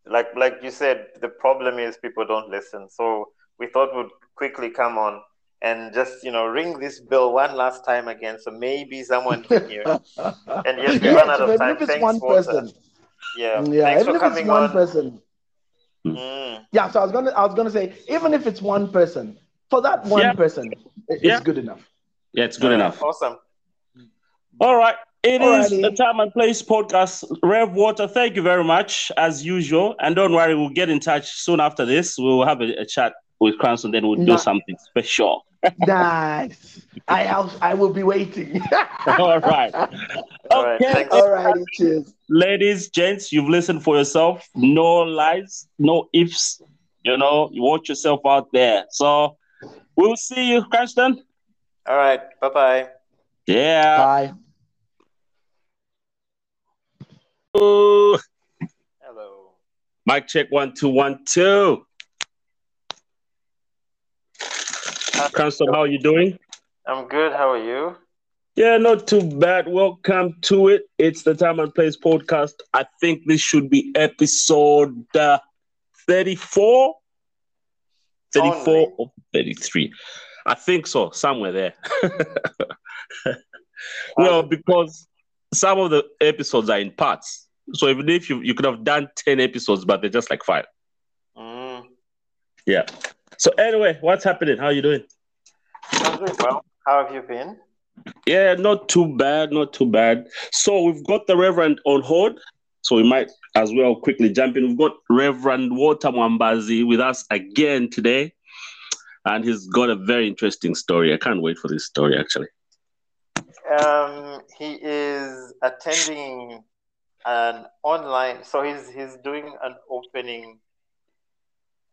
like like you said, the problem is people don't listen. So we thought would quickly come on and just you know ring this bell one last time again, so maybe someone can hear. and yes, we yes, run out of time. If it's Thanks, one person. Yeah, yeah. Thanks even if it's one on. person. Mm. Yeah, so I was gonna, I was gonna say, even if it's one person, for that one yeah. person, it's yeah. good enough. Yeah, it's good enough. Awesome. All right. It Alrighty. is the Time and Place podcast. Rev Walter, thank you very much, as usual. And don't worry, we'll get in touch soon after this. We'll have a, a chat with Cranston, then we'll do something special. nice. I have, I will be waiting. All right. All right. Okay. All right. Cheers. Ladies, gents, you've listened for yourself. No lies, no ifs, You know, you watch yourself out there. So we'll see you, Cranston. All right. Bye bye. Yeah. Bye. Ooh. Hello. Mic check one two one two. Cranston, how are you doing? I'm good. How are you? Yeah, not too bad. Welcome to it. It's the Time and Place podcast. I think this should be episode uh, 34, 34 Only. or 33. I think so, somewhere there. well, because some of the episodes are in parts. So even if you, you could have done 10 episodes, but they're just like five. Mm, Yeah. So anyway, what's happening? How are you doing? I'm doing well. How have you been? Yeah, not too bad, not too bad. So we've got the Reverend on hold. So we might as well quickly jump in. We've got Reverend Walter Mwambazi with us again today. And he's got a very interesting story. I can't wait for this story, actually. Um, he is attending an online. So he's he's doing an opening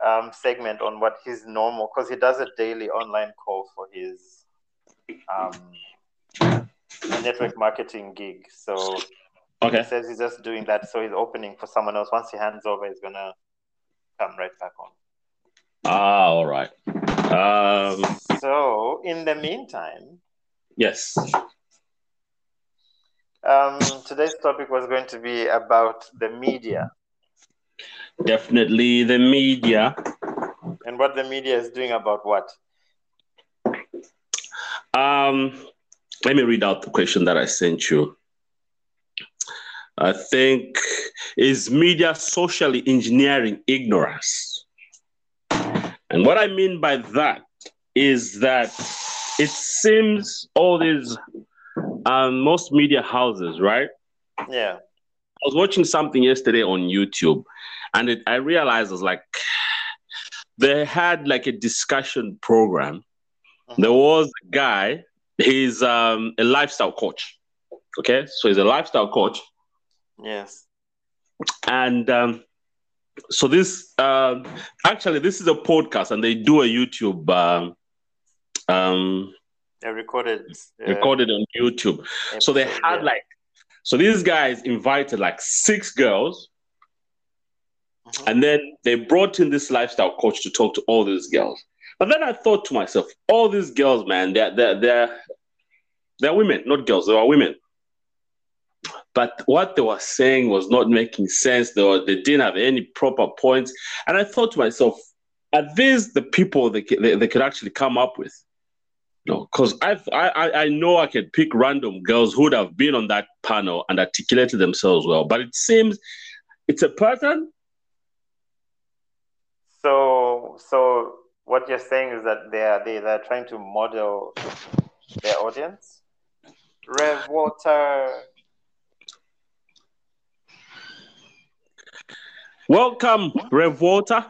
um, segment on what his normal because he does a daily online call for his um, network marketing gig. So he says he's just doing that. So he's opening for someone else. Once he hands over, he's gonna come right back on. Ah, all right. Um, So in the meantime, yes. um, today's topic was going to be about the media Definitely the media. and what the media is doing about what. Um, let me read out the question that I sent you. I think is media socially engineering ignorance? And what I mean by that is that it seems all these um, most media houses, right? Yeah. I was watching something yesterday on YouTube, and it, I realized I was like, they had like a discussion program. There was a guy, he's um, a lifestyle coach. Okay, so he's a lifestyle coach, Yes. and um, so this um, actually this is a podcast, and they do a YouTube um, um, I recorded. uh, recorded on YouTube. So they had yeah. like, so these guys invited like six girls, Mhm. and then they brought in this lifestyle coach to talk to all these girls. But then I thought to myself, all these girls, man, they're they're they're, they're women, not girls. They are women. But what they were saying was not making sense. They, were, they didn't have any proper points. And I thought to myself, are these the people they, they, they could actually come up with? No, because I, I I know I could pick random girls who would have been on that panel and articulated themselves well, but it seems it's a pattern. So, so what you're saying is that they are they they're trying to model their audience. Rev Walter. Welcome, Rev Walter.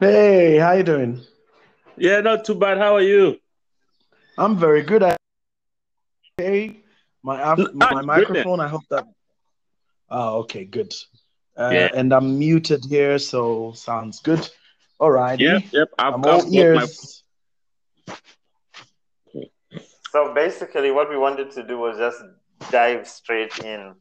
Hey, how you doing? Yeah, not too bad. How are you? I'm very good. I hey, my af- Ah, my microphone. I hope that. Oh, okay, good. Uh, Yeah. And I'm muted here, so sounds good. All right. Yep, yep. I've, I'm I've all got my ears. So basically, what we wanted to do was just dive straight in,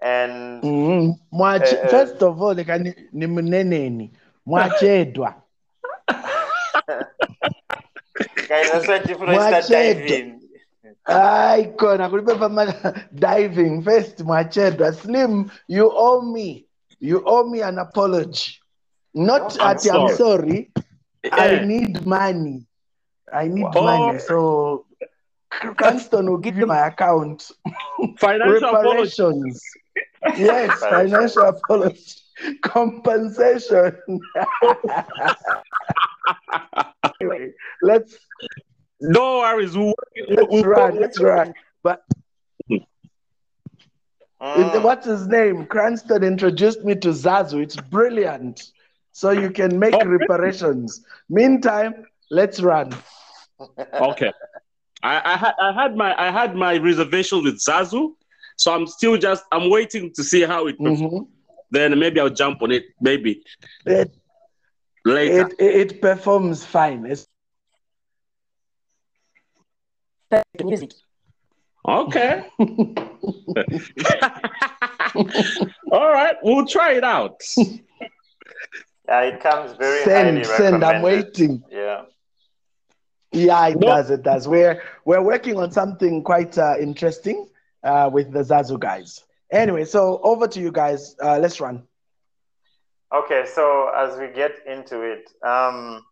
and Mhm. Mwache- Eh, eh. First of all, like, ni ni mneneni. Mwachedwa. guys, that's why different start Mwachedo. diving. Hayi khona kulipepa diving first mwachedwa. Slim, you owe me. You owe me an apology. Not I'm at I'm sorry. Eh. I need money. I need Oh. money. So Cranston will give you my account. financial. Reparations. Yes, financial apology. Compensation. anyway, let's No worries. We'll, let's we'll- run. Let's run. But Mm. what's his name? Cranston introduced me to Zazu. It's brilliant. So you can make Oh. reparations. Meantime, let's run. Okay. I, I had I had my I had my reservation with Zazu, so I'm still just I'm waiting to see how it. performs. Mhm. Then maybe I'll jump on it. Maybe. It- later. It, it, it performs fine. It's music. Okay. All right, we'll try it out. Yeah, it comes very send, highly send. I'm waiting. Yeah. Yeah, it No. does. It does. We're we're working on something quite uh, interesting uh, with the Zazu guys. Anyway, so over to you guys. Uh, let's run. Okay, so as we get into it, um,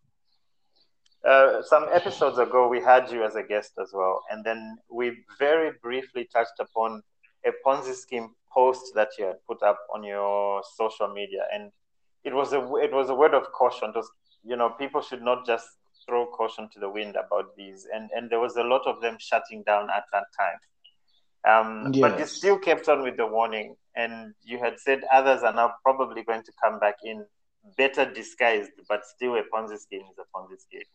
uh, some episodes ago we had you as a guest as well, and then we very briefly touched upon a Ponzi scheme post that you had put up on your social media, and it was a it was a word of caution. It was, you know, people should not just throw caution to the wind about these, and and there was a lot of them shutting down at that time. Um, But you still kept on with the warning, and you had said others are now probably going to come back in better disguised, but still a Ponzi scheme is a Ponzi scheme.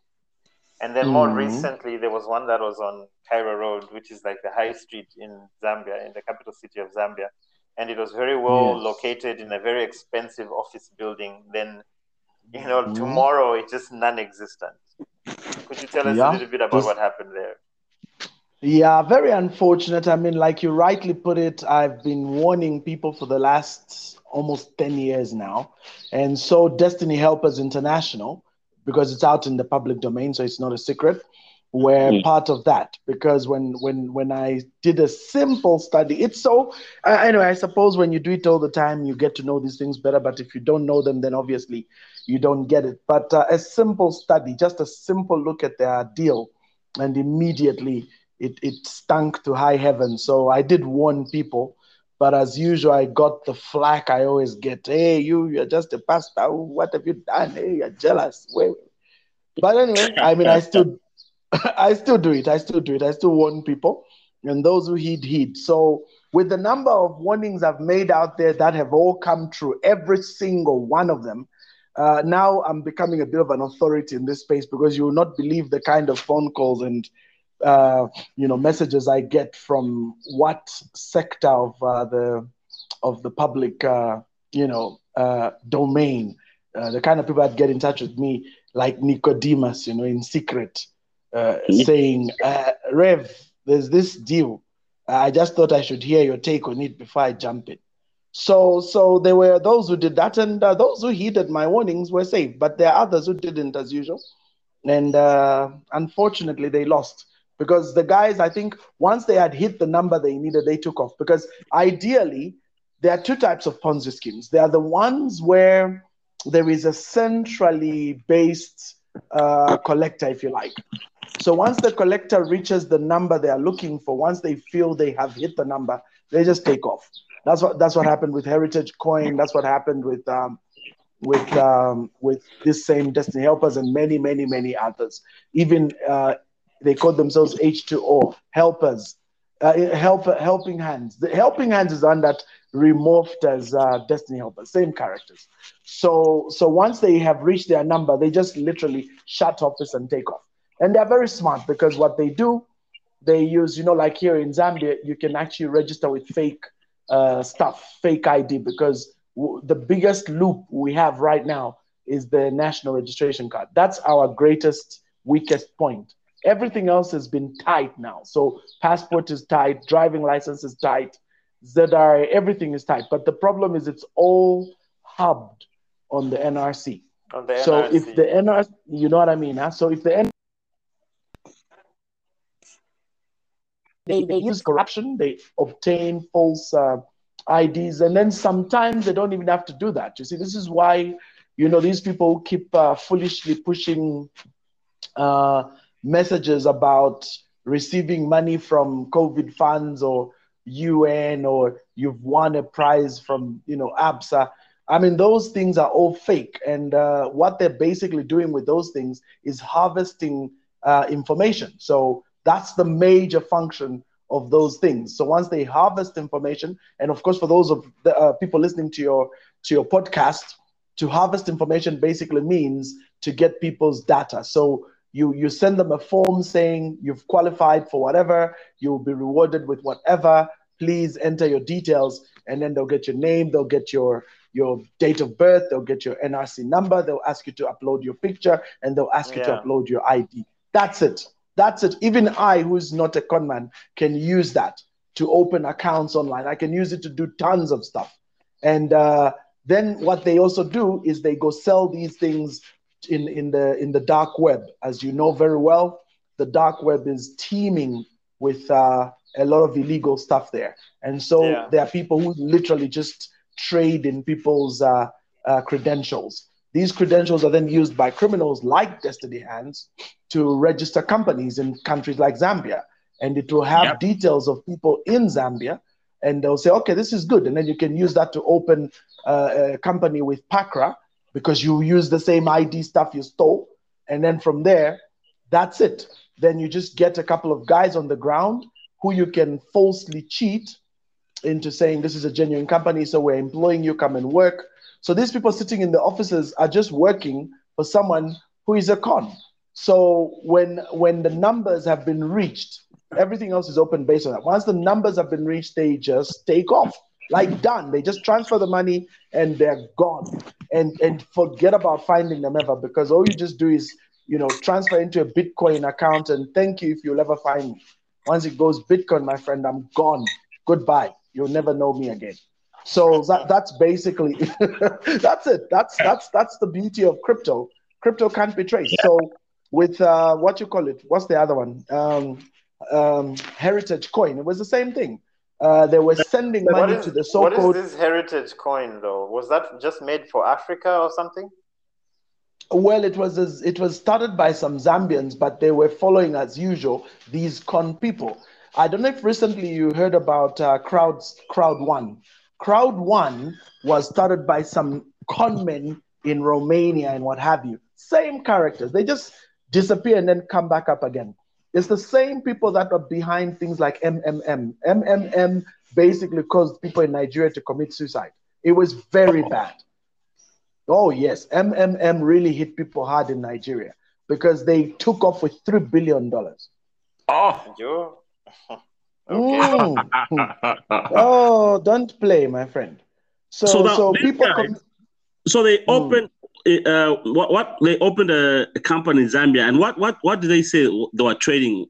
And then more Mhm. recently, there was one that was on Cairo Road, which is like the high street in Zambia, in the capital city of Zambia. And it was very well Yes. located in a very expensive office building. Then, you know, Mhm. tomorrow it's just non existent. Could you tell us Yeah. a little bit about what happened there? Yeah, very unfortunate. I mean, like you rightly put it, I've been warning people for the last almost 10 years now. And so Destiny Helpers International, because it's out in the public domain, so it's not a secret, were Mm. part of that. Because when when when I did a simple study, it's so uh, anyway, I suppose when you do it all the time, you get to know these things better. But if you don't know them, then obviously you don't get it. But uh, a simple study, just a simple look at their deal, and immediately it, it stunk to high heaven. So I did warn people, but as usual, I got the flack I always get. Hey, you, you're just a pastor. What have you done? Hey, you're jealous. Wait. But anyway, I mean, I still, I still do it. I still do it. I still warn people, and those who heed, heed. So with the number of warnings I've made out there that have all come true, every single one of them, uh, now I'm becoming a bit of an authority in this space because you will not believe the kind of phone calls and uh, you know messages I get from what sector of uh, the of the public uh, you know uh, domain. Uh, the kind of people that get in touch with me, like Nicodemus, you know, in secret, uh, Mhm. saying, uh, "Rev, there's this deal. I just thought I should hear your take on it before I jump in." So, so there were those who did that, and uh, those who heeded my warnings were safe. But there are others who didn't, as usual, and uh, unfortunately, they lost because the guys, I think, once they had hit the number they needed, they took off. Because ideally, there are two types of Ponzi schemes. There are the ones where there is a centrally based uh, collector, if you like. So once the collector reaches the number they are looking for, once they feel they have hit the number, they just take off. That's what that's what happened with Heritage Coin. That's what happened with um, with um, with this same Destiny Helpers and many many many others. Even uh, they call themselves H2O helpers, uh, help helping hands. The helping hands is one that remorphed as uh, Destiny Helpers, same characters. So so once they have reached their number, they just literally shut office and take off. And they're very smart because what they do, they use you know like here in Zambia, you can actually register with fake uh, stuff, fake ID, because w- the biggest loop we have right now is the national registration card. That's our greatest, weakest point. Everything else has been tight now. So passport is tight, driving license is tight, ZRA, everything is tight. But the problem is it's all hubbed on the NRC. On the So NRC. if the NRC, you know what I mean, huh? So if the NRC, they, they use corruption, they obtain false uh, IDs, and then sometimes they don't even have to do that. You see, this is why, you know, these people keep uh, foolishly pushing uh, messages about receiving money from COVID funds or UN or you've won a prize from, you know, ABSA. I mean, those things are all fake. And uh, what they're basically doing with those things is harvesting uh, information. So that's the major function of those things. So once they harvest information, and of course, for those of the uh, people listening to your to your podcast, to harvest information basically means to get people's data. So you you send them a form saying you've qualified for whatever, you'll be rewarded with whatever. Please enter your details, and then they'll get your name, they'll get your your date of birth, they'll get your NRC number, they'll ask you to upload your picture, and they'll ask you to upload your ID. That's it. That's it. Even I, who's not a conman, can use that to open accounts online. I can use it to do tons of stuff. And uh, then what they also do is they go sell these things in, in the in the dark web. As you know very well, the dark web is teeming with uh, a lot of illegal stuff there. And so Yeah. there are people who literally just trade in people's uh, uh, credentials. These credentials are then used by criminals like Destiny Hands to register companies in countries like Zambia. And it will have Yep. details of people in Zambia. And they'll say, okay, this is good. And then you can use that to open uh, a company with PACRA because you use the same ID stuff you stole. And then from there, that's it. Then you just get a couple of guys on the ground who you can falsely cheat into saying this is a genuine company, so we're employing you, come and work. So these people sitting in the offices are just working for someone who is a con. So when when the numbers have been reached, everything else is open based on that. Once the numbers have been reached, they just take off. Like done. They just transfer the money and they're gone. And and forget about finding them ever because all you just do is you know transfer into a Bitcoin account and thank you if you'll ever find me. Once it goes Bitcoin, my friend, I'm gone. Goodbye. You'll never know me again. So that, that's basically that's it. That's that's that's the beauty of crypto. Crypto can't be traced. So with uh, what you call it, what's the other one? Um, um, Heritage Coin. It was the same thing. Uh, they were sending money is, to the so-called. What is this heritage coin though? Was that just made for Africa or something? Well, it was as- it was started by some Zambians, but they were following as usual these con people. I don't know if recently you heard about uh, Crowd Crowd One. Crowd One was started by some con men in Romania and what have you. Same characters. They just disappear and then come back up again. It's the same people that are behind things like MMM. MMM basically caused people in Nigeria to commit suicide. It was very bad. Oh, yes. MMM really hit people hard in Nigeria because they took off with $3 billion. Oh. You? Mm. Oh, don't play, my friend. So, So so, people. guys- Com- So they opened uh, what, what they opened a, a company in Zambia, and what what what did they say they were trading?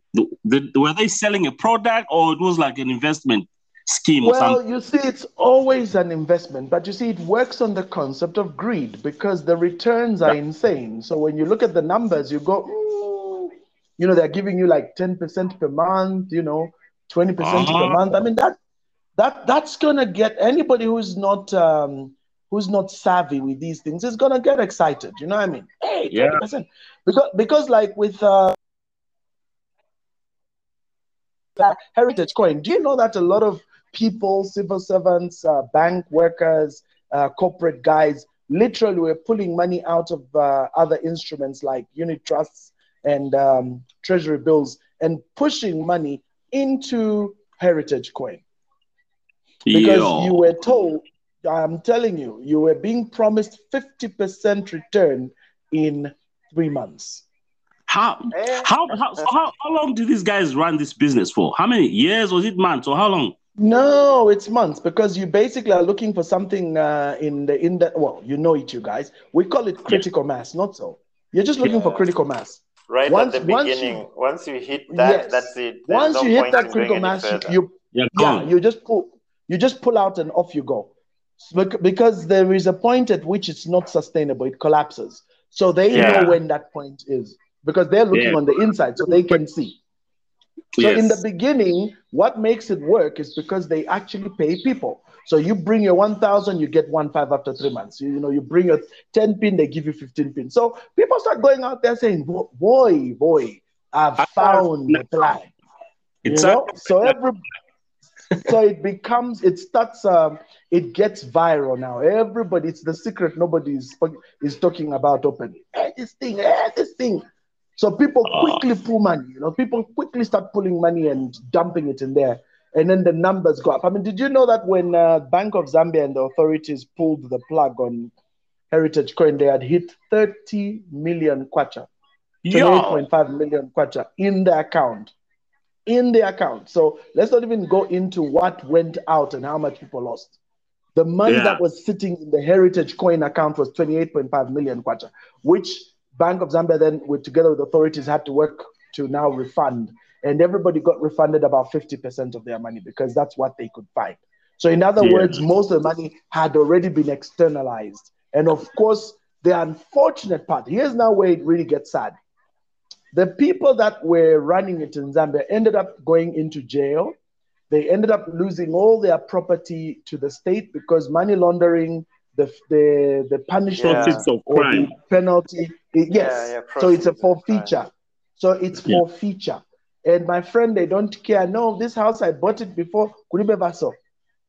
Did, were they selling a product, or it was like an investment scheme or well, you see, it's always an investment, but you see, it works on the concept of greed because the returns are insane. So when you look at the numbers, you go, "Mm," you know, they're giving you like 10% per month, you know, 20% per Ah. month. I mean, that that that's gonna get anybody who's not um, who's not savvy with these things is gonna get excited. You know what I mean? Hey, Yeah. 20%. Because because like with uh, Heritage Coin, do you know that a lot of people, civil servants, uh, bank workers, uh, corporate guys, literally were pulling money out of uh, other instruments like unit trusts and um, treasury bills and pushing money into Heritage Coin because Yo. you were told, I'm telling you, you were being promised 50% return in three months. How Eh? how how, how how long did these guys run this business for? How many years? Was it months or how long? No, it's months because you basically are looking for something uh, in the in the well, you know it, you guys. We call it critical mass, not so. You're just looking for critical mass. Right Once- at the once you- beginning, once you hit that, Yes. that's it. There's Once no you hit that critical mass, you, you Yeah, yeah, you just pull, you just pull out and off you go, Bec- because there is a point at which it's not sustainable; it collapses. So they Yeah. know when that point is because they're looking Yeah. on the inside, so they can see. So in the beginning, what makes it work is because they actually pay people. So you bring your 1,000, you get one five after three months. You, you know, you bring your 10 pin, they give you 15 pin. So people start going out there saying, boy, boy, I've I found the plan. You It's know? So every so it becomes it starts um it gets viral now. Everybody, it's the secret nobody is, is talking about openly. Hey, this thing, hey, this thing. So people Ah. quickly pull money, you know, people quickly start pulling money and dumping it in there. And then the numbers go up. I mean, did you know that when uh, Bank of Zambia and the authorities pulled the plug on Heritage Coin, they had hit 30 million kwacha, Yo. 28.5 million kwacha in the account. In the account. So let's not even go into what went out and how much people lost. The money Yeah. that was sitting in the Heritage Coin account was 28.5 million kwacha, which Bank of Zambia then, with together with authorities, had to work to now refund. And everybody got refunded about 50% of their money because that's what they could find. So, in other Yeah. words, most of the money had already been externalized. And of course, the unfortunate part here's now where it really gets sad. The people that were running it in Zambia ended up going into jail. They ended up losing all their property to the state because money laundering, the the, the punishment Yeah. Proceeds of or the penalty, it- yes. Yeah, yeah, so it's a proceeds of crime. forfeiture. So it's Yeah. forfeiture. And my friend, they don't care. No, this house I bought it before. Kuribe.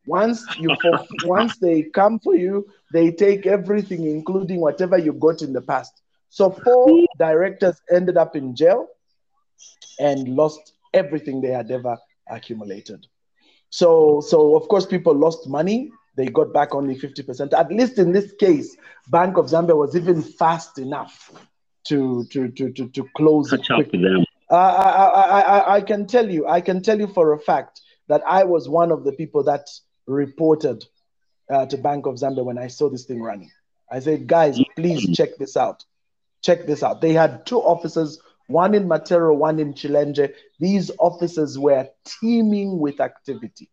Once you forfeit, once they come for you, they take everything, including whatever you got in the past. So four directors ended up in jail and lost everything they had ever accumulated. So, so of course, people lost money. They got back only 50%. At least in this case, Bank of Zambia was even fast enough to to to to, to close it Catch up quickly. with them. Uh, I, I, I, I can tell you, I can tell you for a fact that I was one of the people that reported uh, to Bank of Zambia when I saw this thing running. I said, guys, please check this out. Check this out. They had two offices, one in Matero, one in Chilenje. These offices were teeming with activity.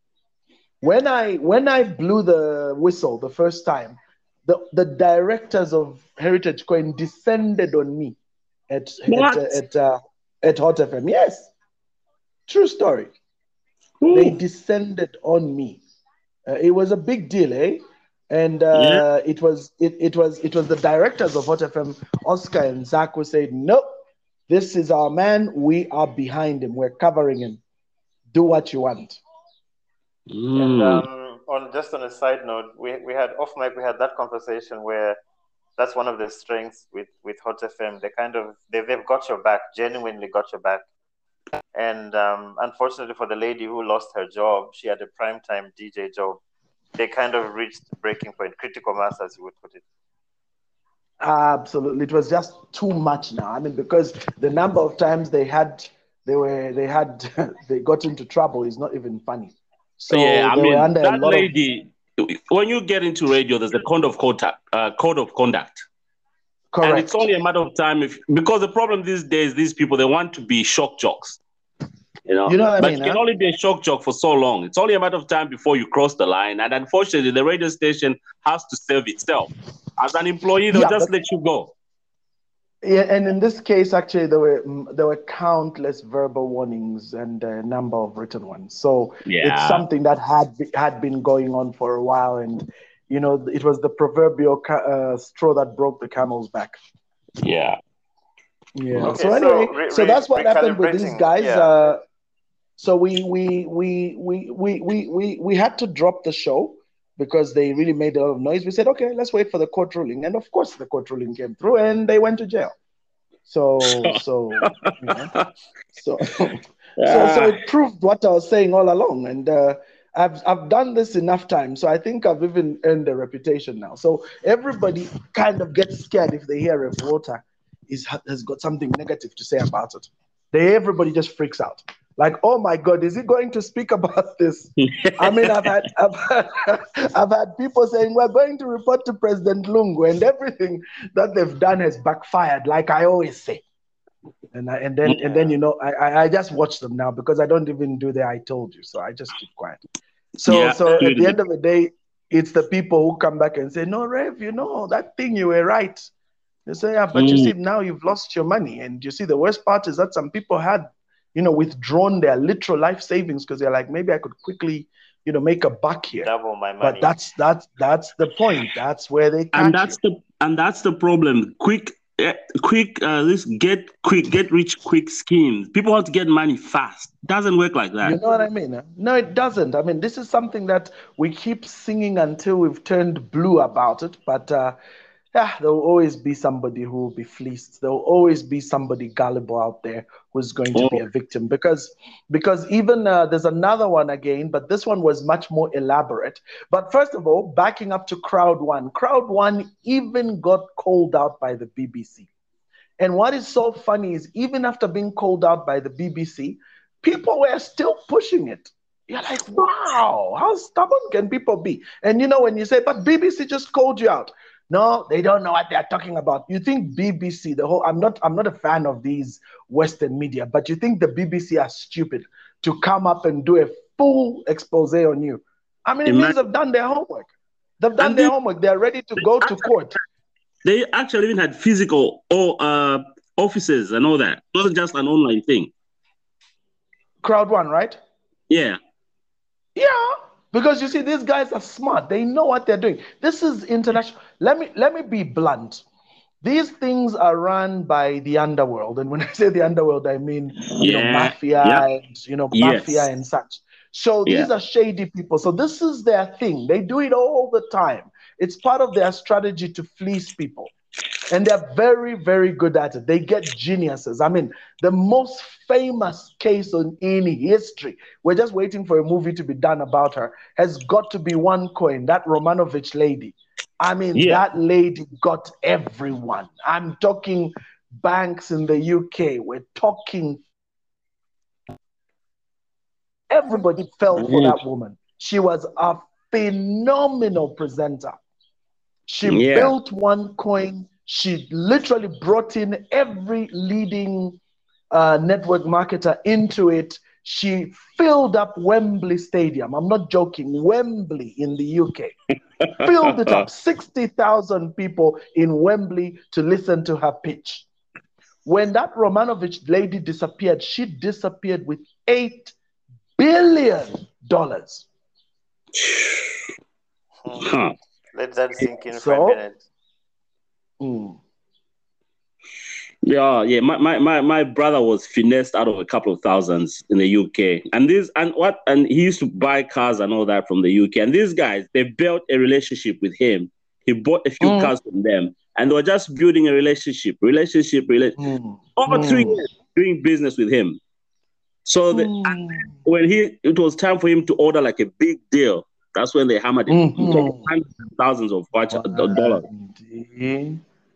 When I when I blew the whistle the first time, the, the directors of Heritage Coin descended on me at What? at at, uh, at Hot FM. Yes, true story. They descended on me. Uh, it was a big deal, eh? And uh, it was it, it was it was the directors of Hot FM, Oscar and Zach, who said, "Nope, this is our man. We are behind him. We're covering him. Do what you want." And Mm. um, on just on a side note, we, we had off mic we had that conversation where that's one of the strengths with with Hot FM. They kind of they they've got your back, genuinely got your back. And um, unfortunately for the lady who lost her job, she had a primetime DJ job. They kind of reached breaking point, critical mass, as you would put it. Absolutely, it was just too much now. I mean, because the number of times they had, they were, they had, they got into trouble is not even funny. So yeah, I mean, were under a that lot of lady, when you get into radio, there's a code of contact, uh, code of conduct. Correct. And it's only a matter of time if because the problem these days, these people they want to be shock jocks. You know, You know what I but mean, you can huh? only be a shock jock for so long. It's only a matter of time before you cross the line. And unfortunately, the radio station has to serve itself. As an employee, they'll Yeah, just but- let you go. Yeah, and in this case, actually, there were there were countless verbal warnings and a number of written ones. So it's something that had be, had been going on for a while, and you know, it was the proverbial ca- uh, straw that broke the camel's back. Yeah. Yeah. Okay, so so anyway, re- so that's what happened with these guys. yeah. Uh, so we we we we we we we, had to drop the show because they really made a lot of noise. We said, okay, let's wait for the court ruling, and of course, the court ruling came through, and they went to jail. So so so. So, so it proved what I was saying all along, and uh, I've I've done this enough times, so I think I've even earned a reputation now. So everybody kind of gets scared if they hear a voter is has got something negative to say about it. They everybody just freaks out like, oh my god, is he going to speak about this? I mean, I've had I've had, I've had people saying we're going to report to President Lungu, and everything that they've done has backfired, like I always say. And I, and then and then you know I, I just watch them now because I don't even do the I told you, so I just keep quiet. So Yeah, so at the end of the day, it's the people who come back and say, no, Rev, you know that thing you were right. They say, yeah, but you Mm. see now you've lost your money, and you see the worst part is that some people had you know withdrawn their literal life savings because they're like maybe I could quickly you know make a buck here. Double my money. But that's that's that's the point. That's where they and that's you. the and that's the problem. Quick, eh, quick. Uh, this get quick, get rich quick schemes. People want to get money fast. Doesn't work like that. You know what I mean? No, it doesn't. I mean, this is something that we keep singing until we've turned blue about it. But uh, yeah, there will always be somebody who will be fleeced. There will always be somebody gullible out there who's going to be Oh. a victim. Because because even uh, there's another one again, but this one was much more elaborate. But first of all, backing up to Crowd One, Crowd One even got called out by the BBC. And what is so funny is even after being called out by the BBC, people were still pushing it. You're like, wow, how stubborn can people be? And you know, when you say, but BBC just called you out. No, they don't know what they're talking about. You think BBC, the whole I'm not I'm not a fan of these Western media, but you think the BBC are stupid to come up and do a full expose on you. I mean, it Ima- means they've done their homework. They've done And their they- homework. They're ready to go to court. They actually even had physical or uh, offices and all that. It wasn't just an online thing. Crowd one, right? Yeah. Yeah, because you see, these guys are smart. They know what they're doing. This is international. Let me let me be blunt. These things are run by the underworld, and when I say the underworld, I mean you know mafia yeah. and you know Yes. mafia and such. So these Yeah. are shady people. So this is their thing. They do it all the time. It's part of their strategy to fleece people. And they're very, very good at it. They get geniuses. I mean, the most famous case in, in history, we're just waiting for a movie to be done about her, has got to be OneCoin, that Romanovich lady. I mean, Yeah. that lady got everyone. I'm talking banks in the UK. We're talking. Everybody fell for that woman. She was a phenomenal presenter. She Yeah. built OneCoin. She literally brought in every leading uh, network marketer into it. She filled up Wembley Stadium. I'm not joking. Wembley in the UK filled it up. 60,000 people in Wembley to listen to her pitch. When that Romanovich lady disappeared, she disappeared with $8 billion. Huh. Let that sink in for So- a minute. Mm. Yeah, yeah. My, my, my, my brother was finessed out of a couple of thousands in the UK. And this and what and he used to buy cars and all that from the UK. And these guys, they built a relationship with him. He bought a few Mm. cars from them. And they were just building a relationship, relationship, relationship. Mm. Over three Mm. years doing business with him. So the, Mm. when he it was time for him to order like a big deal, that's when they hammered him. Mhm. Hundreds of thousands of watch- dollars.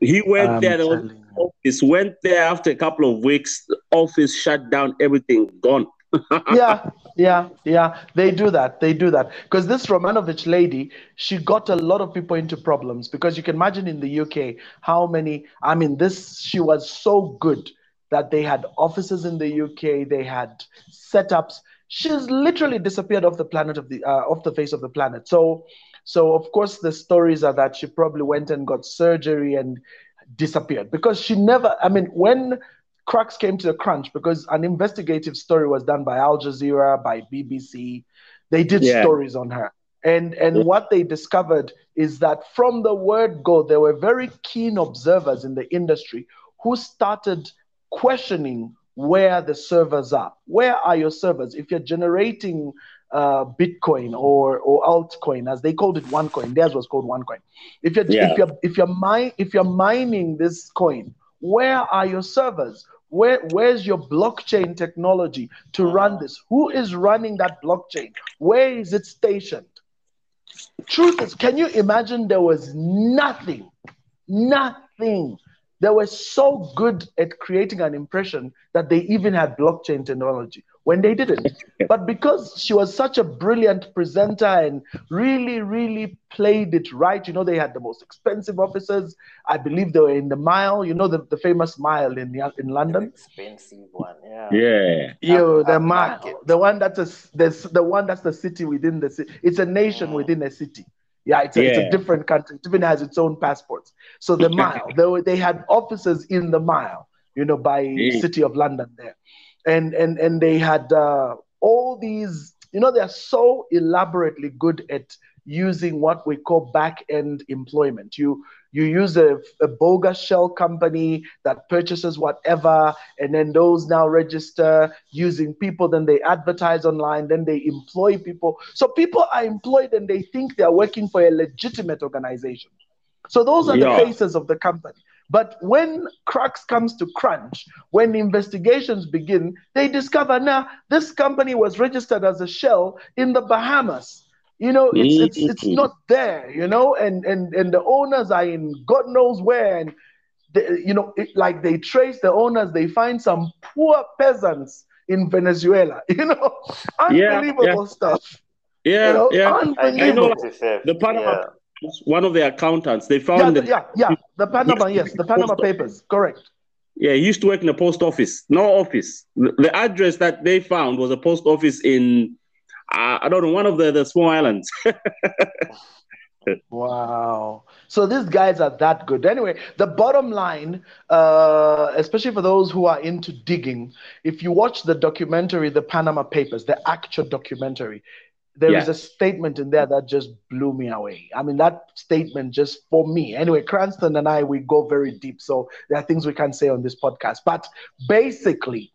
He went I'm there, there was telling you. office went there after a couple of weeks the office shut down everything gone yeah, yeah, yeah. They do that. They do that. Because this Romanovich lady, she got a lot of people into problems. Because you can imagine in the UK how many, I mean, this, she was so good that they had offices in the UK, they had setups. She's literally disappeared off the planet of the, uh, off the face of the planet. So, so of course, the stories are that she probably went and got surgery and disappeared because she never, I mean, when cracks came to the crunch because an investigative story was done by Al Jazeera, by BBC. They did Yeah. stories on her. And and what they discovered is that from the word go, there were very keen observers in the industry who started questioning where the servers are. Where are your servers? If you're generating uh, Bitcoin or or altcoin, as they called it, OneCoin. theirs was called OneCoin. If you're Yeah. if you're if you're mi- if you're mining this coin, where are your servers? Where where's your blockchain technology to run this? Who is running that blockchain? Where is it stationed? Truth is, can you imagine there was nothing, nothing. They were so good at creating an impression that they even had blockchain technology when they didn't. but because she was such a brilliant presenter and really, really played it right, you know, they had the most expensive offices. I believe they were in the mile, you know, the, the famous mile in, in An London. expensive one, yeah. yeah Yo, Up- the up mile, market. the one that's a, the, the one that's the city within the city. It's a nation Mm. within a city. Yeah, it's a, it's a different country. It even has its own passports. So the mile, they, were, they had offices in the mile, you know, by Mm. city of London there, and and and they had uh, all these. You know, they're so elaborately good at using what we call back end employment. You you use a, a bogus shell company that purchases whatever, and then those now register using people. Then they advertise online. Then they employ people. So people are employed and they think they are working for a legitimate organization. So those are Yeah. the faces of the company. But when cracks comes to crunch, when investigations begin, they discover now this company was registered as a shell in the Bahamas. You know, it's it's it's Mhm. not there. You know, and and and the owners are in God knows where, and they, you know, it, like they trace the owners, they find some poor peasants in Venezuela. You know, Yeah, unbelievable stuff. Yeah, You know, yeah. unbelievable. know, Identity theft. The Panama, yeah. one of the accountants, they Yeah, found the, that yeah, yeah. The Panama, yes, the Panama Papers, correct. Yeah, he used to work in a post office. No office. The, the address that they found was a post office in, uh, I don't know, one of the, the small islands. Wow. So these guys are that good. Anyway, the bottom line, uh, especially for those who are into digging, if you watch the documentary, The Panama Papers, the actual documentary, there is Yeah. a statement in there that just blew me away. I mean, that statement just for me. Anyway, Cranston and I, we go very deep. So there are things we can't say on this podcast. But basically,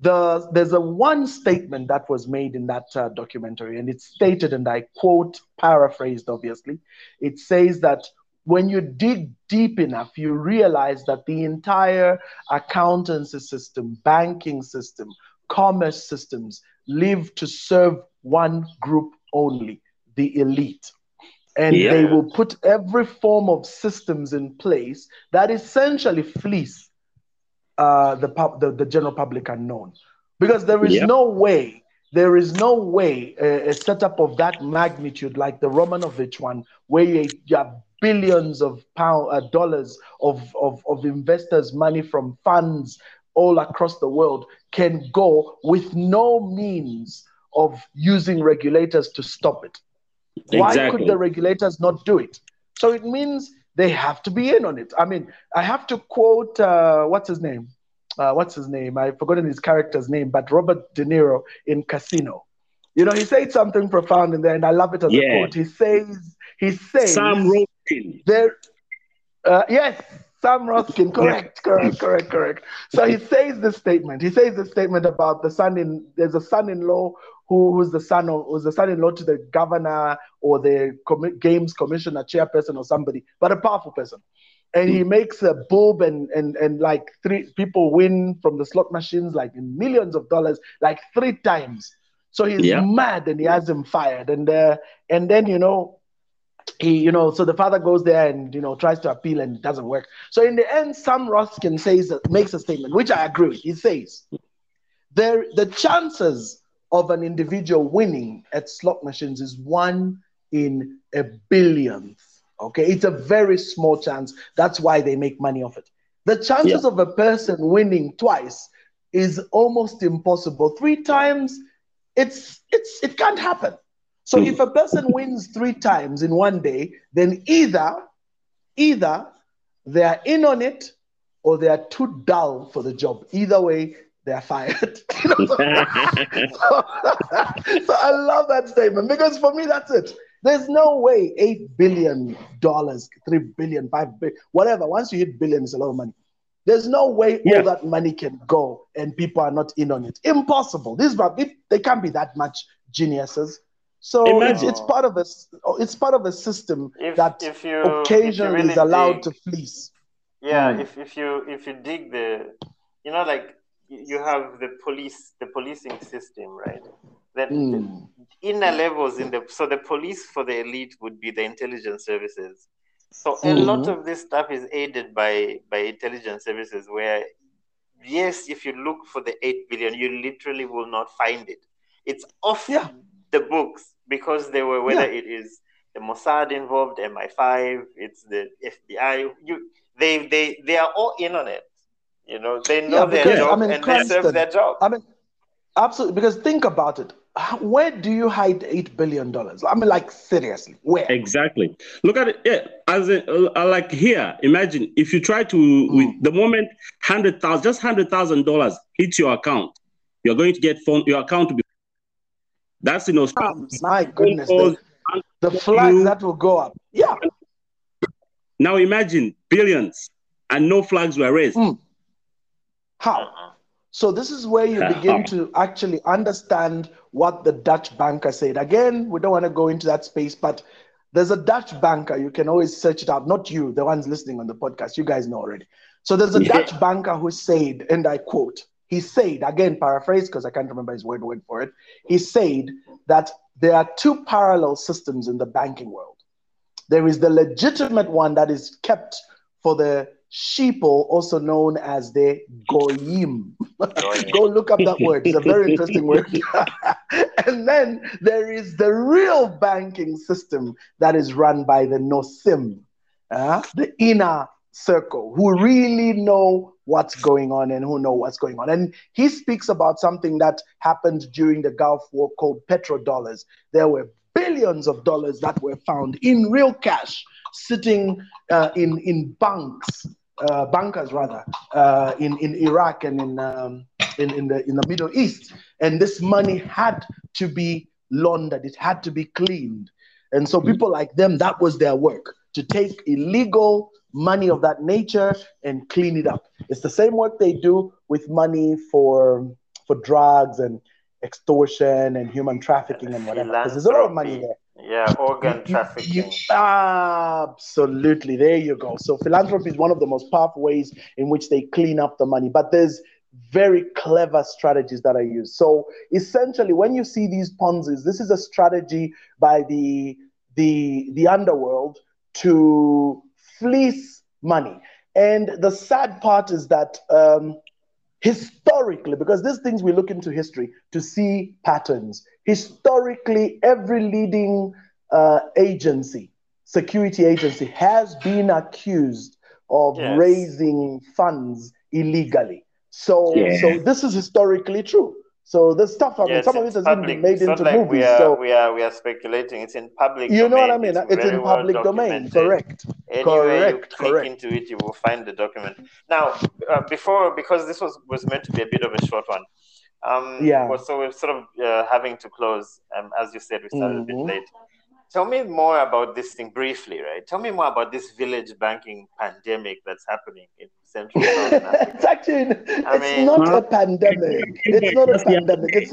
the there's a one statement that was made in that uh, documentary, and it's stated, and I quote, paraphrased, obviously. It says that when you dig deep enough, you realize that the entire accountancy system, banking system, commerce systems live to serve one group only, the elite. And Yeah. they will put every form of systems in place that essentially fleece uh, the, pub, the the general public unknown, because there is Yeah. no way, there is no way a, a setup of that magnitude like the Romanovich one, where you, you have billions of pound uh, dollars of, of of investors' money from funds all across the world, can go with no means of using regulators to stop it. Why could the regulators not do it? So it means they have to be in on it. I mean, I have to quote uh, what's his name? Uh, what's his name? I've forgotten his character's name, but Robert De Niro in Casino. You know, he said something profound in there, and I love it as a quote. He says, he says, Sam Rothstein. there, uh, yes, Sam Roskin, correct, correct, correct, correct. So he says this statement. He says this statement about the son in. There's a son-in-law who, who's the son of, who's the son-in-law to the governor or the commi- games commissioner, chairperson, or somebody, but a powerful person. And he makes a bulb, and and and like three people win from the slot machines, like in millions of dollars, like three times. So he's Yeah. mad, and he has him fired, and uh, and then you know he, you know, so the father goes there and you know tries to appeal and it doesn't work. So in the end, Sam Ruskin says makes a statement, which I agree with. He says there the chances of an individual winning at slot machines is one in a billionth. Okay, it's a very small chance. That's why they make money off it. The chances of a person winning twice is almost impossible. Three times, it's it's it can't happen. So hmm. if a person wins three times in one day, then either either they are in on it or they are too dull for the job. Either way, they are fired. So, so I love that statement because for me, that's it. There's no way eight billion dollars, three billion, five billion, whatever. Once you hit billion, it's a lot of money. There's no way Yeah. all that money can go and people are not in on it. Impossible. These they can't be that much geniuses. So it's, it's part of a s- it's part of a system If, that if you if you occasionally really is allowed dig- to fleece. Yeah, Mm. if, if you if you dig the, you know, like you have the police, the policing system, right? Then the Mm. inner levels in the so the police for the elite would be the intelligence services. So a Mhm. lot of this stuff is aided by by intelligence services. Where yes, if you look for the eight billion, you literally will not find it. It's off Yeah. the books because they were whether Yeah. it is the Mossad involved, MI5, it's the FBI. You they they they are all in on it. You know, they know Yeah, their because, job I mean, and they serve Cranston- their job. I mean, absolutely. Because think about it. Where do you hide eight billion dollars? I mean, like seriously, where? Exactly. Look at it. Yeah, as in, uh, like here. Imagine if you try to, Mm. with the moment hundred thousand, just hundred thousand dollars hits your account, you're going to get phone. Your account to be. That's in Australia. My goodness, the, the flags that will go up. Yeah, Now imagine billions and no flags were raised. Mm. how? So this is where you begin to actually understand what the Dutch banker said. Again, we don't want to go into that space, but there's a Dutch banker. You can always search it out. Not you, the ones listening on the podcast. You guys know already. So there's a Yeah. Dutch banker who said, and I quote, he said, again, paraphrase because I can't remember his word word for it. He said that there are two parallel systems in the banking world. There is the legitimate one that is kept for the sheeple, also known as the goyim. Go look up that word. It's a very interesting word. and then there is the real banking system that is run by the nosim, uh, the inner circle, who really know what's going on and who know what's going on. And he speaks about something that happened during the Gulf War called petrodollars. There were billions of dollars that were found in real cash sitting uh, in, in banks, uh, bankers rather, uh, in, in Iraq and in, um, in, in, the, in the Middle East. And this money had to be laundered, it had to be cleaned. And so people like them, that was their work to take illegal money of that nature and clean it up. It's the same work they do with money for for drugs and extortion and human trafficking and whatever. Because there's a lot of money there. Yeah, organ You- trafficking. you- absolutely. There you go. So philanthropy is one of the most powerful ways in which they clean up the money. But there's very clever strategies that are used. So essentially, when you see these Ponzi's, this is a strategy by the the the underworld to fleece money. And the sad part is that um, historically, because these things we look into history to see patterns. Historically, every leading uh, agency, security agency, has been accused of Yes. raising funds illegally. So, Yeah. so this is historically true. So this stuff, I mean, Yes, some of it has been made It's into like movies. we are so we are we are speculating. It's in public. you know what I mean? It's, very in well public domain, documented. correct? Anywhere you click correct. into it, you will find the document. Now, uh, before because this was was meant to be a bit of a short one. Um, Yeah. well, so we're sort of uh, having to close. Um, as you said, we started a bit Mhm. late. Tell me more about this thing briefly, right? Tell me more about this village banking pandemic that's happening in Central it's actually it's mean- not a pandemic. It's not a pandemic. It's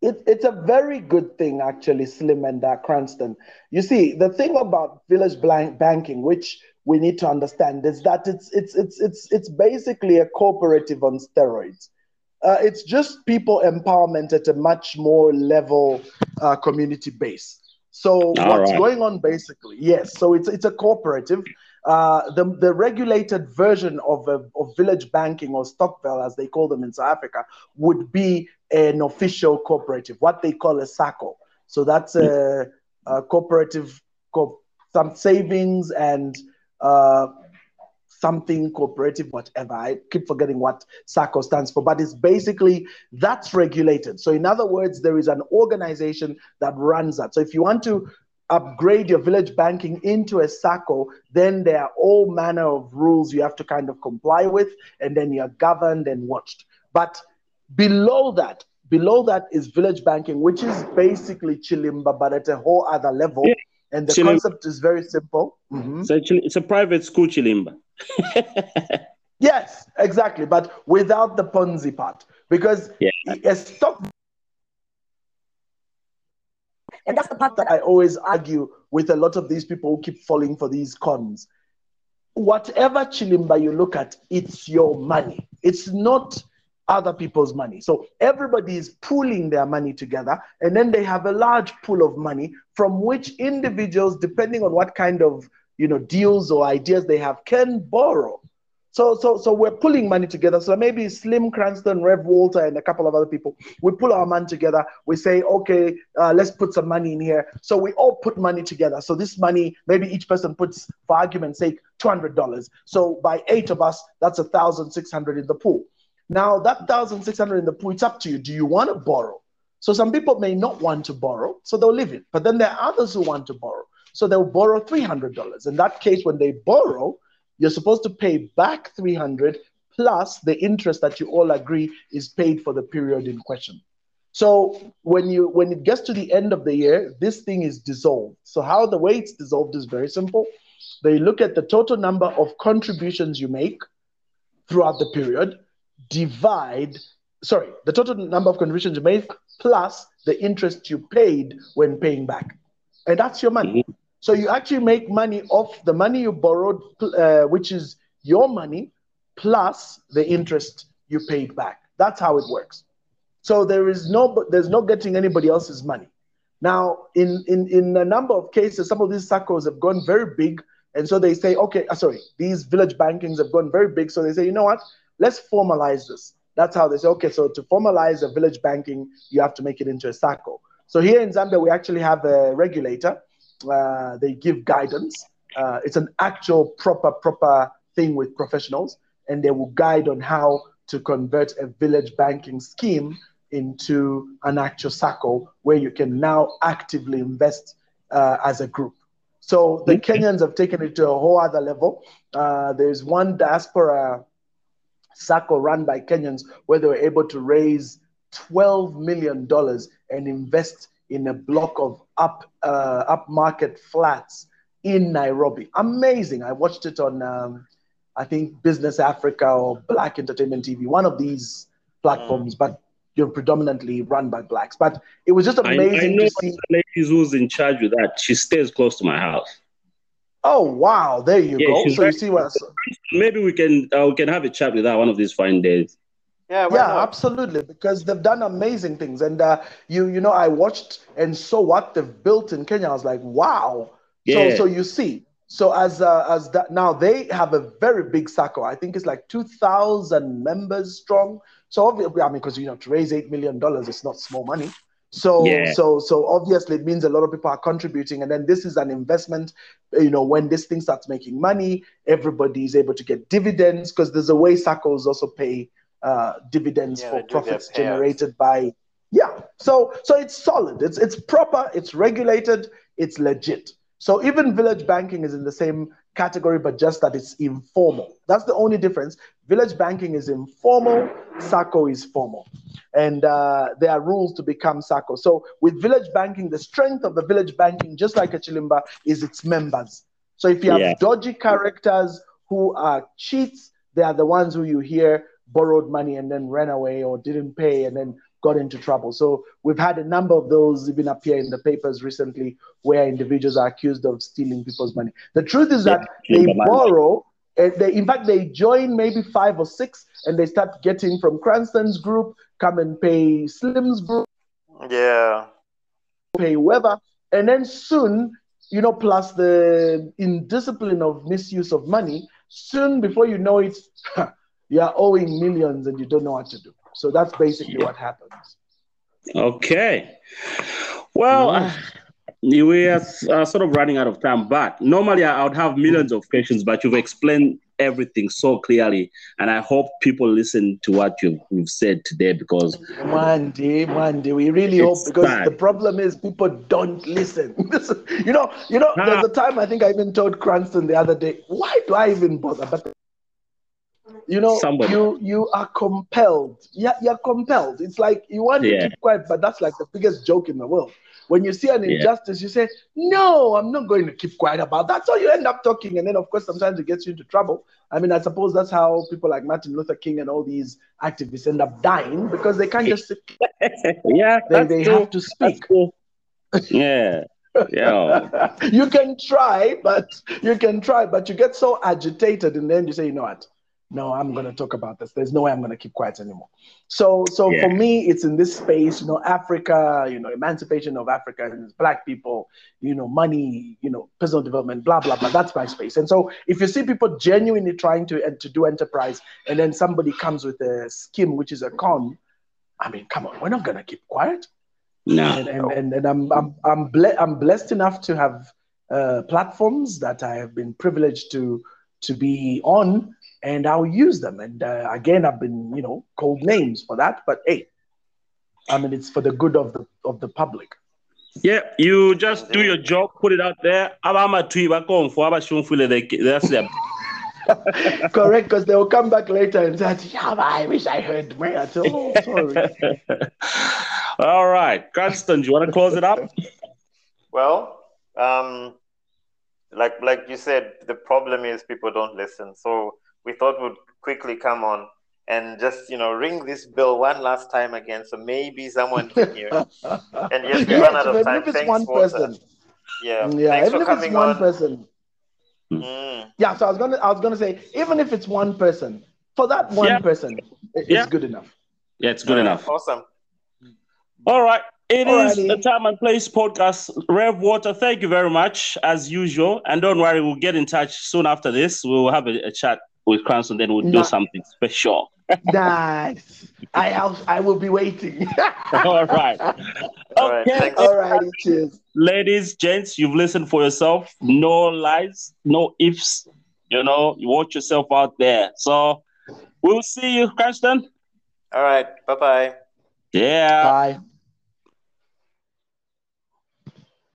it, it's a very good thing actually, Slim and uh, Cranston. You see, the thing about village blank banking, which we need to understand, is that it's it's it's it's it's basically a cooperative on steroids. Uh, it's just people empowerment at a much more level uh, community base. So All what's right. going on basically? Yes. So it's it's a cooperative. Uh, the, the regulated version of, a, of village banking or Stokvel, as they call them in South Africa, would be an official cooperative, what they call a SACCO. So that's a, a cooperative, co- some savings and uh, something cooperative, whatever. I keep forgetting what SACCO stands for, but it's basically that's regulated. So, in other words, there is an organization that runs that. So, if you want to upgrade your village banking into a SACCO, then there are all manner of rules you have to kind of comply with, and then you're governed and watched. But below that, below that is village banking, which is basically Chilimba, but at a whole other level. Yeah. And the Chilimba. concept is very simple. Mhm. It's actually it's a private school chilimba. Yes, exactly, but without the Ponzi part, because Yeah. a stock And that's the part that I always argue with a lot of these people who keep falling for these cons. Whatever chilimba you look at, it's your money. It's not other people's money. So everybody is pooling their money together, and then they have a large pool of money from which individuals, depending on what kind of you know deals or ideas they have, can borrow. So, so, so we're pulling money together. So maybe Slim Cranston, Rev Walter, and a couple of other people. We pull our money together. We say, okay, uh, let's put some money in here. So we all put money together. So this money, maybe each person puts, for argument's sake, two hundred dollars. So by eight of us, that's a thousand six hundred in the pool. Now that thousand six hundred in the pool, it's up to you. Do you want to borrow? So some people may not want to borrow, so they'll leave it. But then there are others who want to borrow. So they'll borrow three hundred dollars. In that case, when they borrow, you're supposed to pay back 300 plus the interest that you all agree is paid for the period in question. So when you when it gets to the end of the year this thing is dissolved. So how the way it's dissolved is very simple. They look at the total number of contributions you make throughout the period divide sorry the total number of contributions you make plus the interest you paid when paying back. And that's your money mm-hmm. So you actually make money off the money you borrowed, uh, which is your money, plus the interest you paid back. That's how it works. So there is no, there's no getting anybody else's money. Now, in in in a number of cases, some of these SACCOs have gone very big, And so they say, okay, uh, sorry, these village bankings have gone very big. So they say, you know what? Let's formalize this. That's how they say, okay, so to formalize a village banking, you have to make it into a SACCO. So here in Zambia, we actually have a regulator. Uh, they give guidance. Uh, it's an actual proper, proper thing with professionals, and they will guide on how to convert a village banking scheme into an actual SACCO where you can now actively invest uh, as a group. So the okay. Kenyans have taken it to a whole other level. Uh, there's one diaspora SACCO run by Kenyans where they were able to raise $12 million and invest in a block of up uh, upmarket flats in Nairobi. Amazing. I watched it on, um, I think, Business Africa or Black Entertainment TV, one of these platforms, mm. but you're predominantly run by blacks. But it was just amazing I, I know to see. The lady who's in charge of that, she stays close to my house. Oh wow! There you yeah, go. So you see what? Maybe we can uh, we can have a chat with her one of these fine days. Yeah, yeah, not? absolutely. Because they've done amazing things, and uh, you you know I watched and saw what they've built in Kenya. I was like, wow. Yeah. So so you see, so as uh, as that now they have a very big circle. I think it's like two thousand members strong. So obviously, I mean, because you know, to raise eight million dollars, it's not small money. So yeah. so so obviously it means a lot of people are contributing, and then this is an investment. You know, when this thing starts making money, everybody is able to get dividends because there's a way circles also pay uh, dividends yeah, for profits generated by. Yeah, so so it's solid. It's it's proper. It's regulated. It's legit. So even village banking is in the same category, but just that it's informal. That's the only difference. Village banking is informal, SACCO is formal. And uh, there are rules to become SACCO. So with village banking, the strength of the village banking, just like a Chilimba, is its members. So if you have yeah. dodgy characters who are cheats, they are the ones who you hear borrowed money and then ran away or didn't pay and then got into trouble. So we've had a number of those even appear in the papers recently where individuals are accused of stealing people's money. The truth is that they borrow, and they, in fact, they join maybe five or six and they start getting from Cranston's group, come and pay Slim's group. Yeah. Pay whoever. And then soon, you know, plus the indiscipline of misuse of money, soon before you know it, you are owing millions and you don't know what to do. So that's basically what happens. Okay. Well, uh, we are uh, sort of running out of time, but normally I would have millions of questions, but you've explained everything so clearly, and I hope people listen to what you've, you've said today because one day, one day, we really hope because bad. the problem is people don't listen. you know, you know, there's a time I think I even told Cranston the other day, why do I even bother? But you know Somebody. you you are compelled. Yeah you're compelled. It's like you want yeah. to keep quiet but that's like the biggest joke in the world. When you see an injustice yeah. you say no i'm not going to keep quiet about that. So you end up talking and then of course sometimes it gets you into trouble. I mean i suppose that's how people like martin luther king and all these activists end up dying because they can't just sit yeah they, they have to speak. yeah. Yeah. You can try but you can try but you get so agitated and then you say you know what no, I'm going to talk about this. There's no way I'm going to keep quiet anymore. So, so yeah. for me, it's in this space, you know, Africa, you know, emancipation of Africans, black people, you know, money, you know, personal development, blah blah blah. That's my space. And so, if you see people genuinely trying to uh, to do enterprise, and then somebody comes with a scheme which is a con, I mean, come on, we're not going to keep quiet. No. And and, and, and I'm I'm I'm, ble- I'm blessed enough to have uh, platforms that I have been privileged to to be on and I'll use them. And uh, again, I've been, you know, called names for that, but hey, I mean, it's for the good of the of the public. Yeah, you just do your job, put it out there. That's them. Correct, because they will come back later and say, "Yeah, I wish I heard me." Oh, sorry. All right, Cranston, do you want to close it up? Well, um, like like you said, the problem is people don't listen. So we thought would quickly come on and just you know ring this bell one last time again, so maybe someone can hear. and yes, we yes, run out of time. If it's Thanks, one person. Yeah, yeah. Thanks even if it's one on. person. Mm. Yeah, so I was gonna, I was gonna say, even if it's one person, for that one yeah. person, it's yeah. good enough. Yeah, it's good enough. Awesome. All right. It is Alrighty. a time and place podcast. Rev Walter, thank you very much as usual. And don't worry, we'll get in touch soon after this. We'll have a, a chat with Cranston, then we'll do something special. Nice. I have, I will be waiting. All right. All right, Okay, thanks. Alrighty, cheers. ladies, gents, you've listened for yourself. No lies, no ifs. You know, you watch yourself out there. So we'll see you, Cranston. All right. Bye bye. Yeah. Bye.